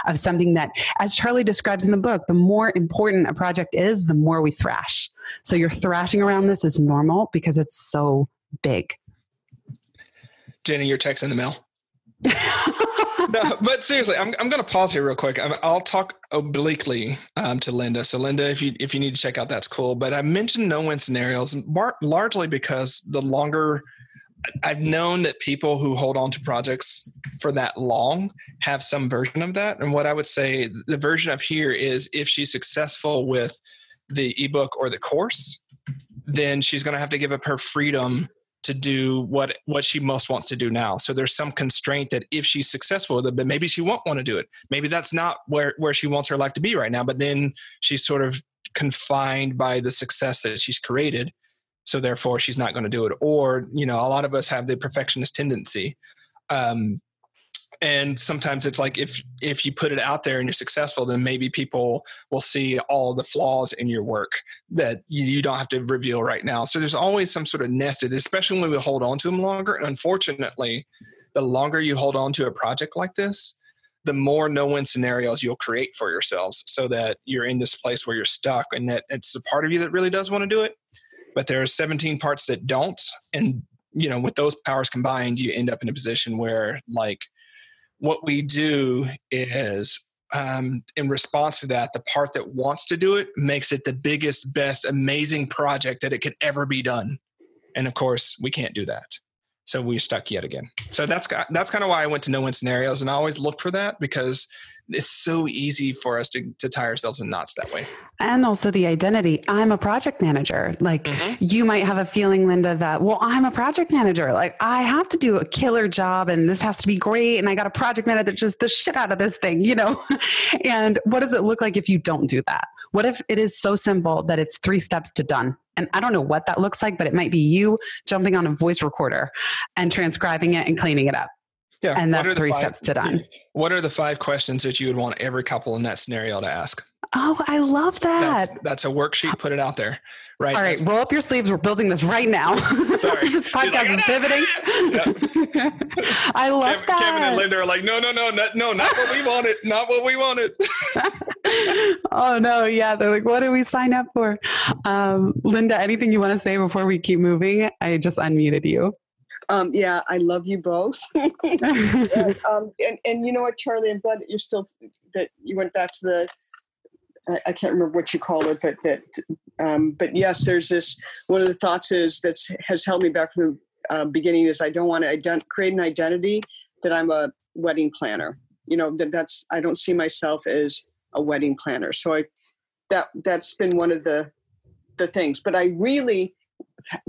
of something that as charlie describes in the book the more important a project is the more we thrash. So you're thrashing around this is normal because it's so big. Jenny, your text in the mail. no, but seriously, I'm, I'm going to pause here real quick. I'm, I'll talk obliquely um, to Linda. So, Linda, if you if you need to check out, that's cool. But I mentioned no win scenarios largely because the longer I've known that people who hold on to projects for that long have some version of that. And what I would say the version of here is if she's successful with the ebook or the course, then she's going to have to give up her freedom to do what what she most wants to do now. So there's some constraint that if she's successful with it, but maybe she won't want to do it. Maybe that's not where where she wants her life to be right now. But then she's sort of confined by the success that she's created. So therefore, she's not going to do it. Or you know, a lot of us have the perfectionist tendency. Um, and sometimes it's like if if you put it out there and you're successful then maybe people will see all the flaws in your work that you, you don't have to reveal right now. So there's always some sort of nested especially when we hold on to them longer. And unfortunately the longer you hold on to a project like this the more no-win scenarios you'll create for yourselves so that you're in this place where you're stuck and that it's a part of you that really does want to do it. But there are 17 parts that don't. And you know with those powers combined you end up in a position where like what we do is um, in response to that the part that wants to do it makes it the biggest best amazing project that it could ever be done. And of course we can't do that. So we're stuck yet again. So that's that's kind of why i went to no win scenarios and i always look for that because it's so easy for us to, to tie ourselves in knots that way and also the identity. I'm a project manager. Like Mhm. you might have a feeling linda that well i'm a project manager. Like i have to do a killer job and this has to be great. And i got a project manager that just the shit out of this thing you know? And what does it look like if you don't do that? What if it is so simple that it's three steps to done? And i don't know what that looks like but it might be you jumping on a voice recorder and transcribing it and cleaning it up Yeah. and that's three five- steps to done. What are the five questions that you would want every couple in that scenario to ask? Oh, I love that. That's that's a worksheet. Put it out there. Right. All right, That's- roll up your sleeves. We're building this right now. Sorry. this She's like, podcast is pivoting. I love Kev- that. Kevin and Linda are like, no, no, no, not, no, not what we wanted, not what we wanted. oh no, yeah. They're like, what do we sign up for? Um, Linda, anything you want to say before we keep moving? I just unmuted you. Um, yeah, I love you both. um, and, and you know what, Charlie, I'm glad that you're still that you went back to the. I, I can't remember what you called it, but that. Um, but yes, there's this. One of the thoughts is that has held me back from the uh, beginning is I don't want to ident- create an identity that I'm a wedding planner. You know that that's I don't see myself as a wedding planner. So I that that's been one of the the things. But I really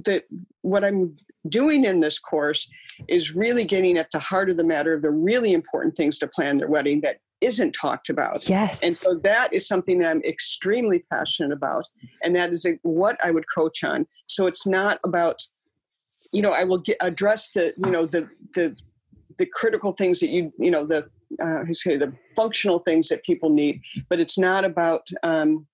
that what I'm doing in this course is really getting at the heart of the matter of the really important things to plan their wedding that isn't talked about. yes. And so that is something that I'm extremely passionate about. And that is what I would coach on. So it's not about, you know, I will get, address the, you know, the, the, the critical things that you, you know, the, uh, I say the functional things that people need, but it's not about, um,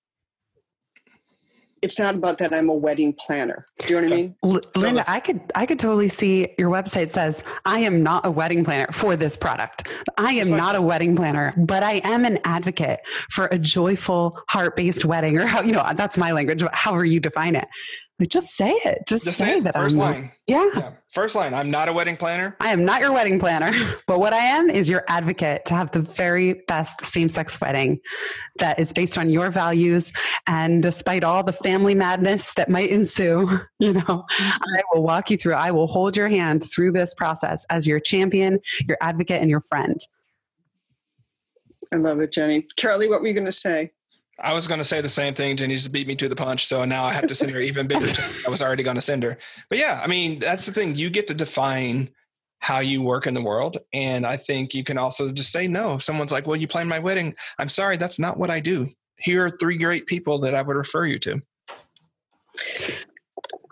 it's not about that I'm a wedding planner. Do you know what I mean? L- So Linda, I could I could totally see your website says I am not a wedding planner for this product. I am not a wedding planner, but I am an advocate for a joyful heart-based wedding or how you know that's my language, however you define it. But just say it. Just, Just say say it. that First I'm line. Yeah. Yeah. First line. I'm not a wedding planner. I am not your wedding planner, but what I am is your advocate to have the very best same sex wedding that is based on your values. And despite all the family madness that might ensue, you know, I will walk you through, I will hold your hand through this process as your champion, your advocate, and your friend. I love it, Jenny. Charlie, what were you going to say? I was going to say the same thing. Jenny just beat me to the punch. So now I have to send her even bigger. I was already going to send her. But yeah, I mean, that's the thing. You get to define how you work in the world. And I think you can also just say no. If someone's like, well, you plan my wedding. I'm sorry, that's not what I do. Here are three great people that I would refer you to.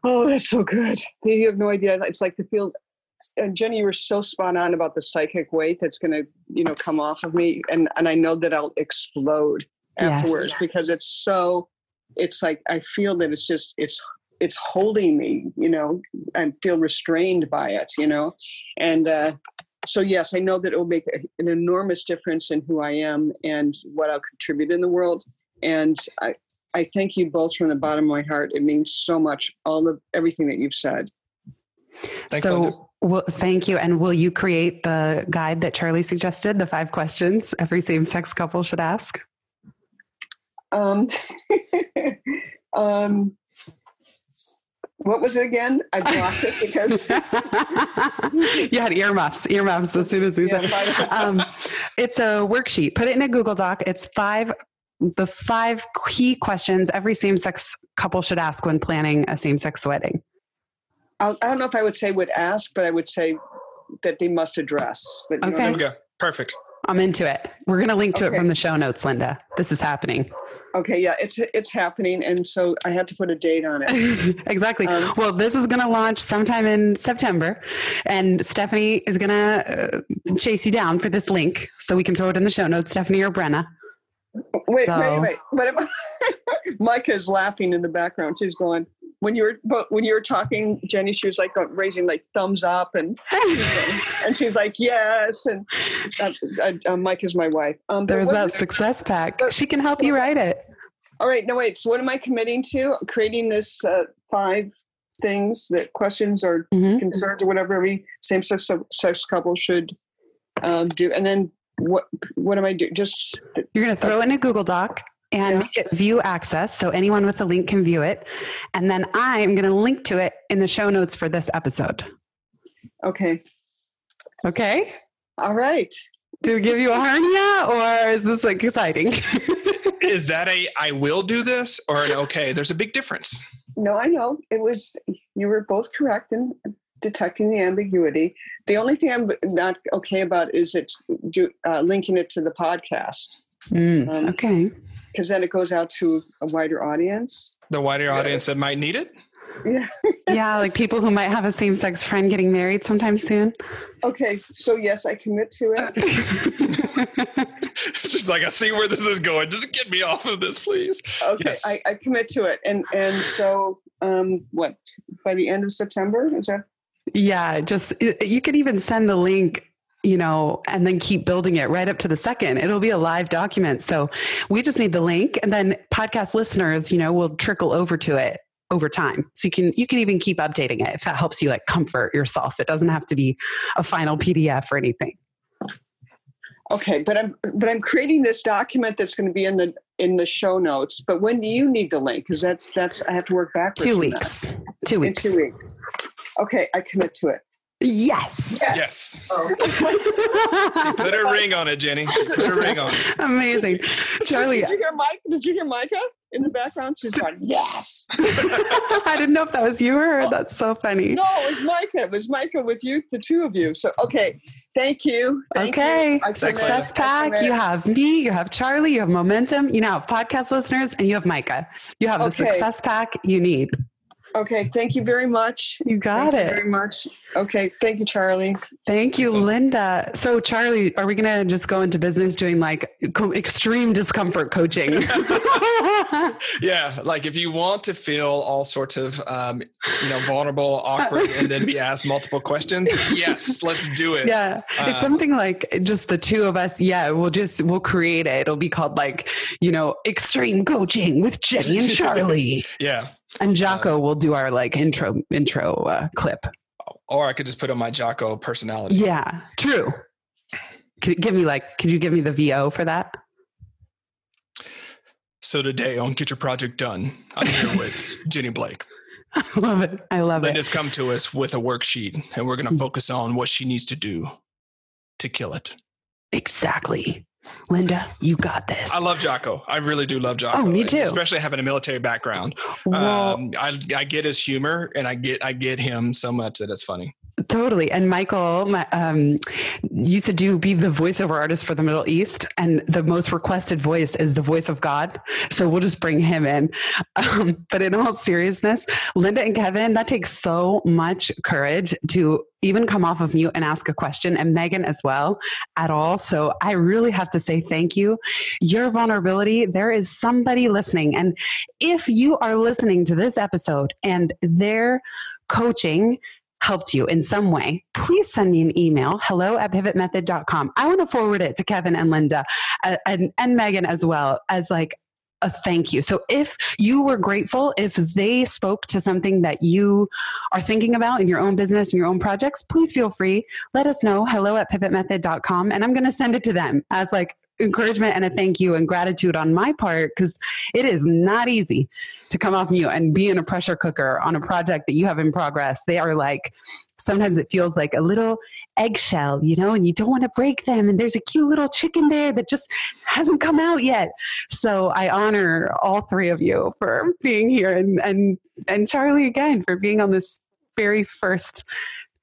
Oh, that's so good. You have no idea. It's like the feel. And Jenny, you were so spot on about the psychic weight that's going to, you know, come off of me, and and I know that I'll explode Yes. afterwards because it's so. It's like I feel that it's just it's it's holding me, you know, and feel restrained by it, you know, and uh, so yes, I know that it will make a- an enormous difference in who I am and what I'll contribute in the world, and I I thank you both from the bottom of my heart. It means so much, all of everything that you've said. Thanks, so, Linda. well, thank you. And will you create the guide that Charlie suggested, the five questions every same sex couple should ask? Um, um, what was it again? I blocked it because you had earmuffs, earmuffs as soon as we Yeah, said. five- Um, it's a worksheet. Put it in a Google Doc. It's five, the five key questions every same-sex couple should ask when planning a same-sex wedding. I, I don't know if I would say would ask, but I would say that they must address. But you know what I Okay. mean? Okay. Perfect. I'm into it. We're going to link to it from the show notes, Linda. This is happening. Okay, yeah, it's it's happening, and so I had to put a date on it. exactly. Um, well, this is going to launch sometime in September, and Stephanie is going to uh, chase you down for this link so we can throw it in the show notes. Stephanie or Brenna. Wait, So- wait, wait. What about Micah is laughing in the background. She's going when you were but when you were talking, Jenny. She was like uh, raising like thumbs up, and and she's like yes, and uh, uh, Mike is my wife. Um, There's that success pack. but- She can help you write it. All right, no wait. So what am I committing to? Creating this uh, five things that questions or Mhm. concerns or whatever every same-sex sex couple should um, do, and then what? What am I doing? Just You're going to throw it in a Google Doc and Yeah. make it view access so anyone with a link can view it. And then I'm going to link to it in the show notes for this episode. okay. Okay? All right. To give you a hernia or is this like exciting? Is that a I will do this or an okay? There's a big difference. No, I know it was. You were both correct in detecting the ambiguity. The only thing I'm not okay about is it's do, uh, linking it to the podcast Mm, Um, okay. Because then it goes out to a wider audience. The wider audience that might need it. Yeah. yeah, like people who might have a same sex friend getting married sometime soon. Okay, so yes, I commit to it. She's like, I see where this is going. Just get me off of this, please. Okay, Yes. I, I commit to it. And and so um what by the end of September is that yeah, just you could even send the link you know, and then keep building it right up to the second. It'll be a live document. So we just need the link and then podcast listeners, you know, will trickle over to it over time. So you can you can even keep updating it if that helps you like comfort yourself. It doesn't have to be a final PDF or anything. okay, but I'm but I'm creating this document that's going to be in the in the show notes. But when do you need the link? Because that's that's I have to work backwards. Two weeks. Two In weeks. two weeks. Okay, I commit to it. Yes. Yes. Oh. Put a ring on it, Jenny. Put a ring on it. Amazing. Charlie, Did you hear Mike? Did you hear Micah in the background? She's going, yes. I didn't know if that was you or her. That's so funny. No, it was Micah. It was Micah with you, the two of you. So okay, thank you. Thank okay. you. I Thanks, commit. Success pack. You have me, you have Charlie, you have momentum, you now have podcast listeners, and you have Micah. You have the success pack you need. Okay, thank you very much. You got Thank you it. very much. Okay, thank you, Charlie. Thank you, Awesome. Linda. So, Charlie, are we going to just go into business doing like co- extreme discomfort coaching? Yeah, like if you want to feel all sorts of, um, you know, vulnerable, awkward, and then be asked multiple questions, yes, let's do it. yeah. it's Uh, something like just the two of us. Yeah. We'll just, we'll create it. It'll be called like, you know, extreme coaching with Jenny and Charlie. Yeah. And Jocko will do our like intro, intro uh, clip. Or I could just put on my Jocko personality. Yeah. True. Could you give me like, could you give me the VO for that? So today on Get Your Project Done, I'm here with Jenny Blake. I love it. I love it. Linda's come to us with a worksheet, and we're going to focus on what she needs to do to kill it. Exactly. Linda, you got this. I love Jocko. I really do love Jocko. Oh, me too. Especially having a military background. well, um, I, I get his humor, and I get I get him so much that it's funny. Totally. And Michael my, um, used to do be the voiceover artist for the Middle East, and the most requested voice is the voice of God. So we'll just bring him in. Um, but in all seriousness, Linda and Kevin, that takes so much courage to even come off of mute and ask a question, and Megan as well at all. So I really have to say thank you. Your vulnerability, there is somebody listening. And if you are listening to this episode and their coaching helped you in some way, please send me an email, hello at pivotmethod.com. I want to forward it to Kevin and Linda uh, and, and Megan as well as like a thank you. So if you were grateful, if they spoke to something that you are thinking about in your own business and your own projects, please feel free. Let us know, hello at pivotmethod.com. And I'm going to send it to them as like encouragement and a thank you and gratitude on my part because it is not easy to come off mute and be in a pressure cooker on a project that you have in progress. They are like, sometimes it feels like a little eggshell, you know, and you don't want to break them. And there's a cute little chicken there that just hasn't come out yet. So I honor all three of you for being here and, and, and Charlie again for being on this very first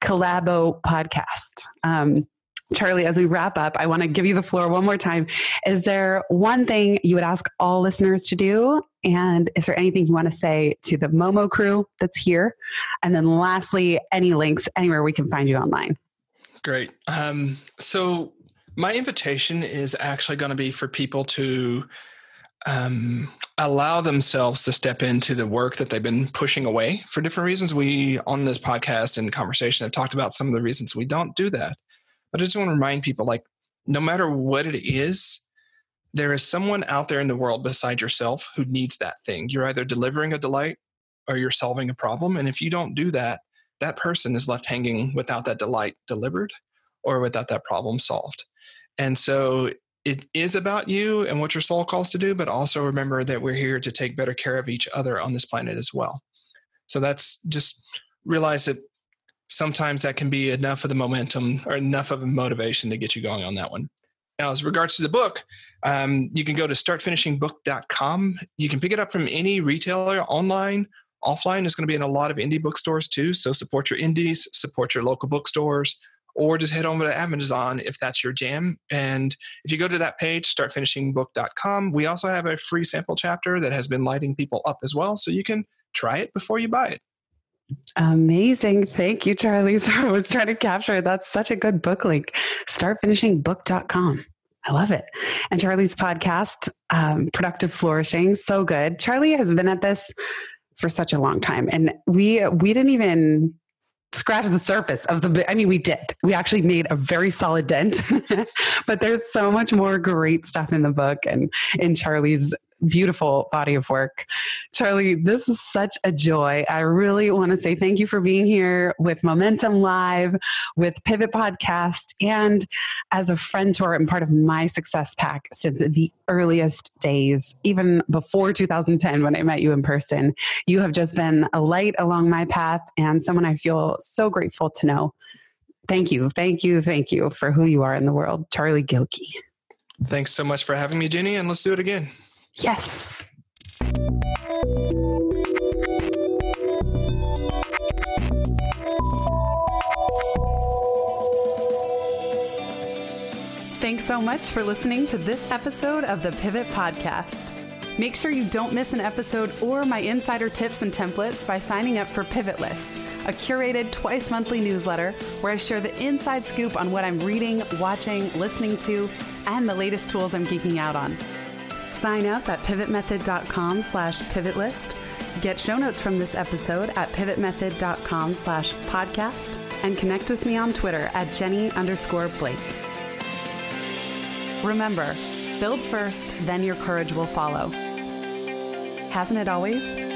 collabo podcast. Um, Charlie, as we wrap up, I want to give you the floor one more time. Is there one thing you would ask all listeners to do? And is there anything you want to say to the Momo crew that's here? And then lastly, any links anywhere we can find you online. Great. Um, so my invitation is actually going to be for people to um, allow themselves to step into the work that they've been pushing away for different reasons. We on this podcast and conversation have talked about some of the reasons we don't do that. But I just want to remind people, like, no matter what it is, there is someone out there in the world beside yourself who needs that thing. You're either delivering a delight or you're solving a problem. And if you don't do that, that person is left hanging without that delight delivered or without that problem solved. And so it is about you and what your soul calls to do, but also remember that we're here to take better care of each other on this planet as well. So that's just realize that sometimes that can be enough of the momentum or enough of a motivation to get you going on that one. Now, as regards to the book, um, you can go to startfinishingbook.com. You can pick it up from any retailer online. Offline is going to be in a lot of indie bookstores too. So support your indies, support your local bookstores, or just head over to Amazon if that's your jam. And if you go to that page, startfinishingbook.com, we also have a free sample chapter that has been lighting people up as well. So you can try it before you buy it. Amazing. Thank you, Charlie. So I was trying to capture it. That's such a good book link. Startfinishingbook.com. I love it. And Charlie's podcast, um, Productive Flourishing, so good. Charlie has been at this for such a long time, and we we didn't even scratch the surface of the i mean we did we actually made a very solid dent but there's so much more great stuff in the book and in charlie's beautiful body of work. Charlie, this is such a joy. I really want to say thank you for being here with Momentum Live, with Pivot Podcast, and as a friend tour and part of my success pack since the earliest days, even before 2010 when I met you in person. You have just been a light along my path and someone I feel so grateful to know. Thank you, thank you, thank you for who you are in the world, Charlie Gilkey. Thanks so much for having me, Jenny, and let's do it again. Yes. Thanks so much for listening to this episode of the Pivot Podcast. Make sure you don't miss an episode or my insider tips and templates by signing up for Pivot List, a curated twice monthly newsletter where I share the inside scoop on what I'm reading, watching, listening to, and the latest tools I'm geeking out on. Sign up at pivotmethod.com slash pivotlist. Get show notes from this episode at pivotmethod.com slash podcast and connect with me on Twitter at Jenny underscore Blake. Remember, build first, then your courage will follow. Hasn't it always?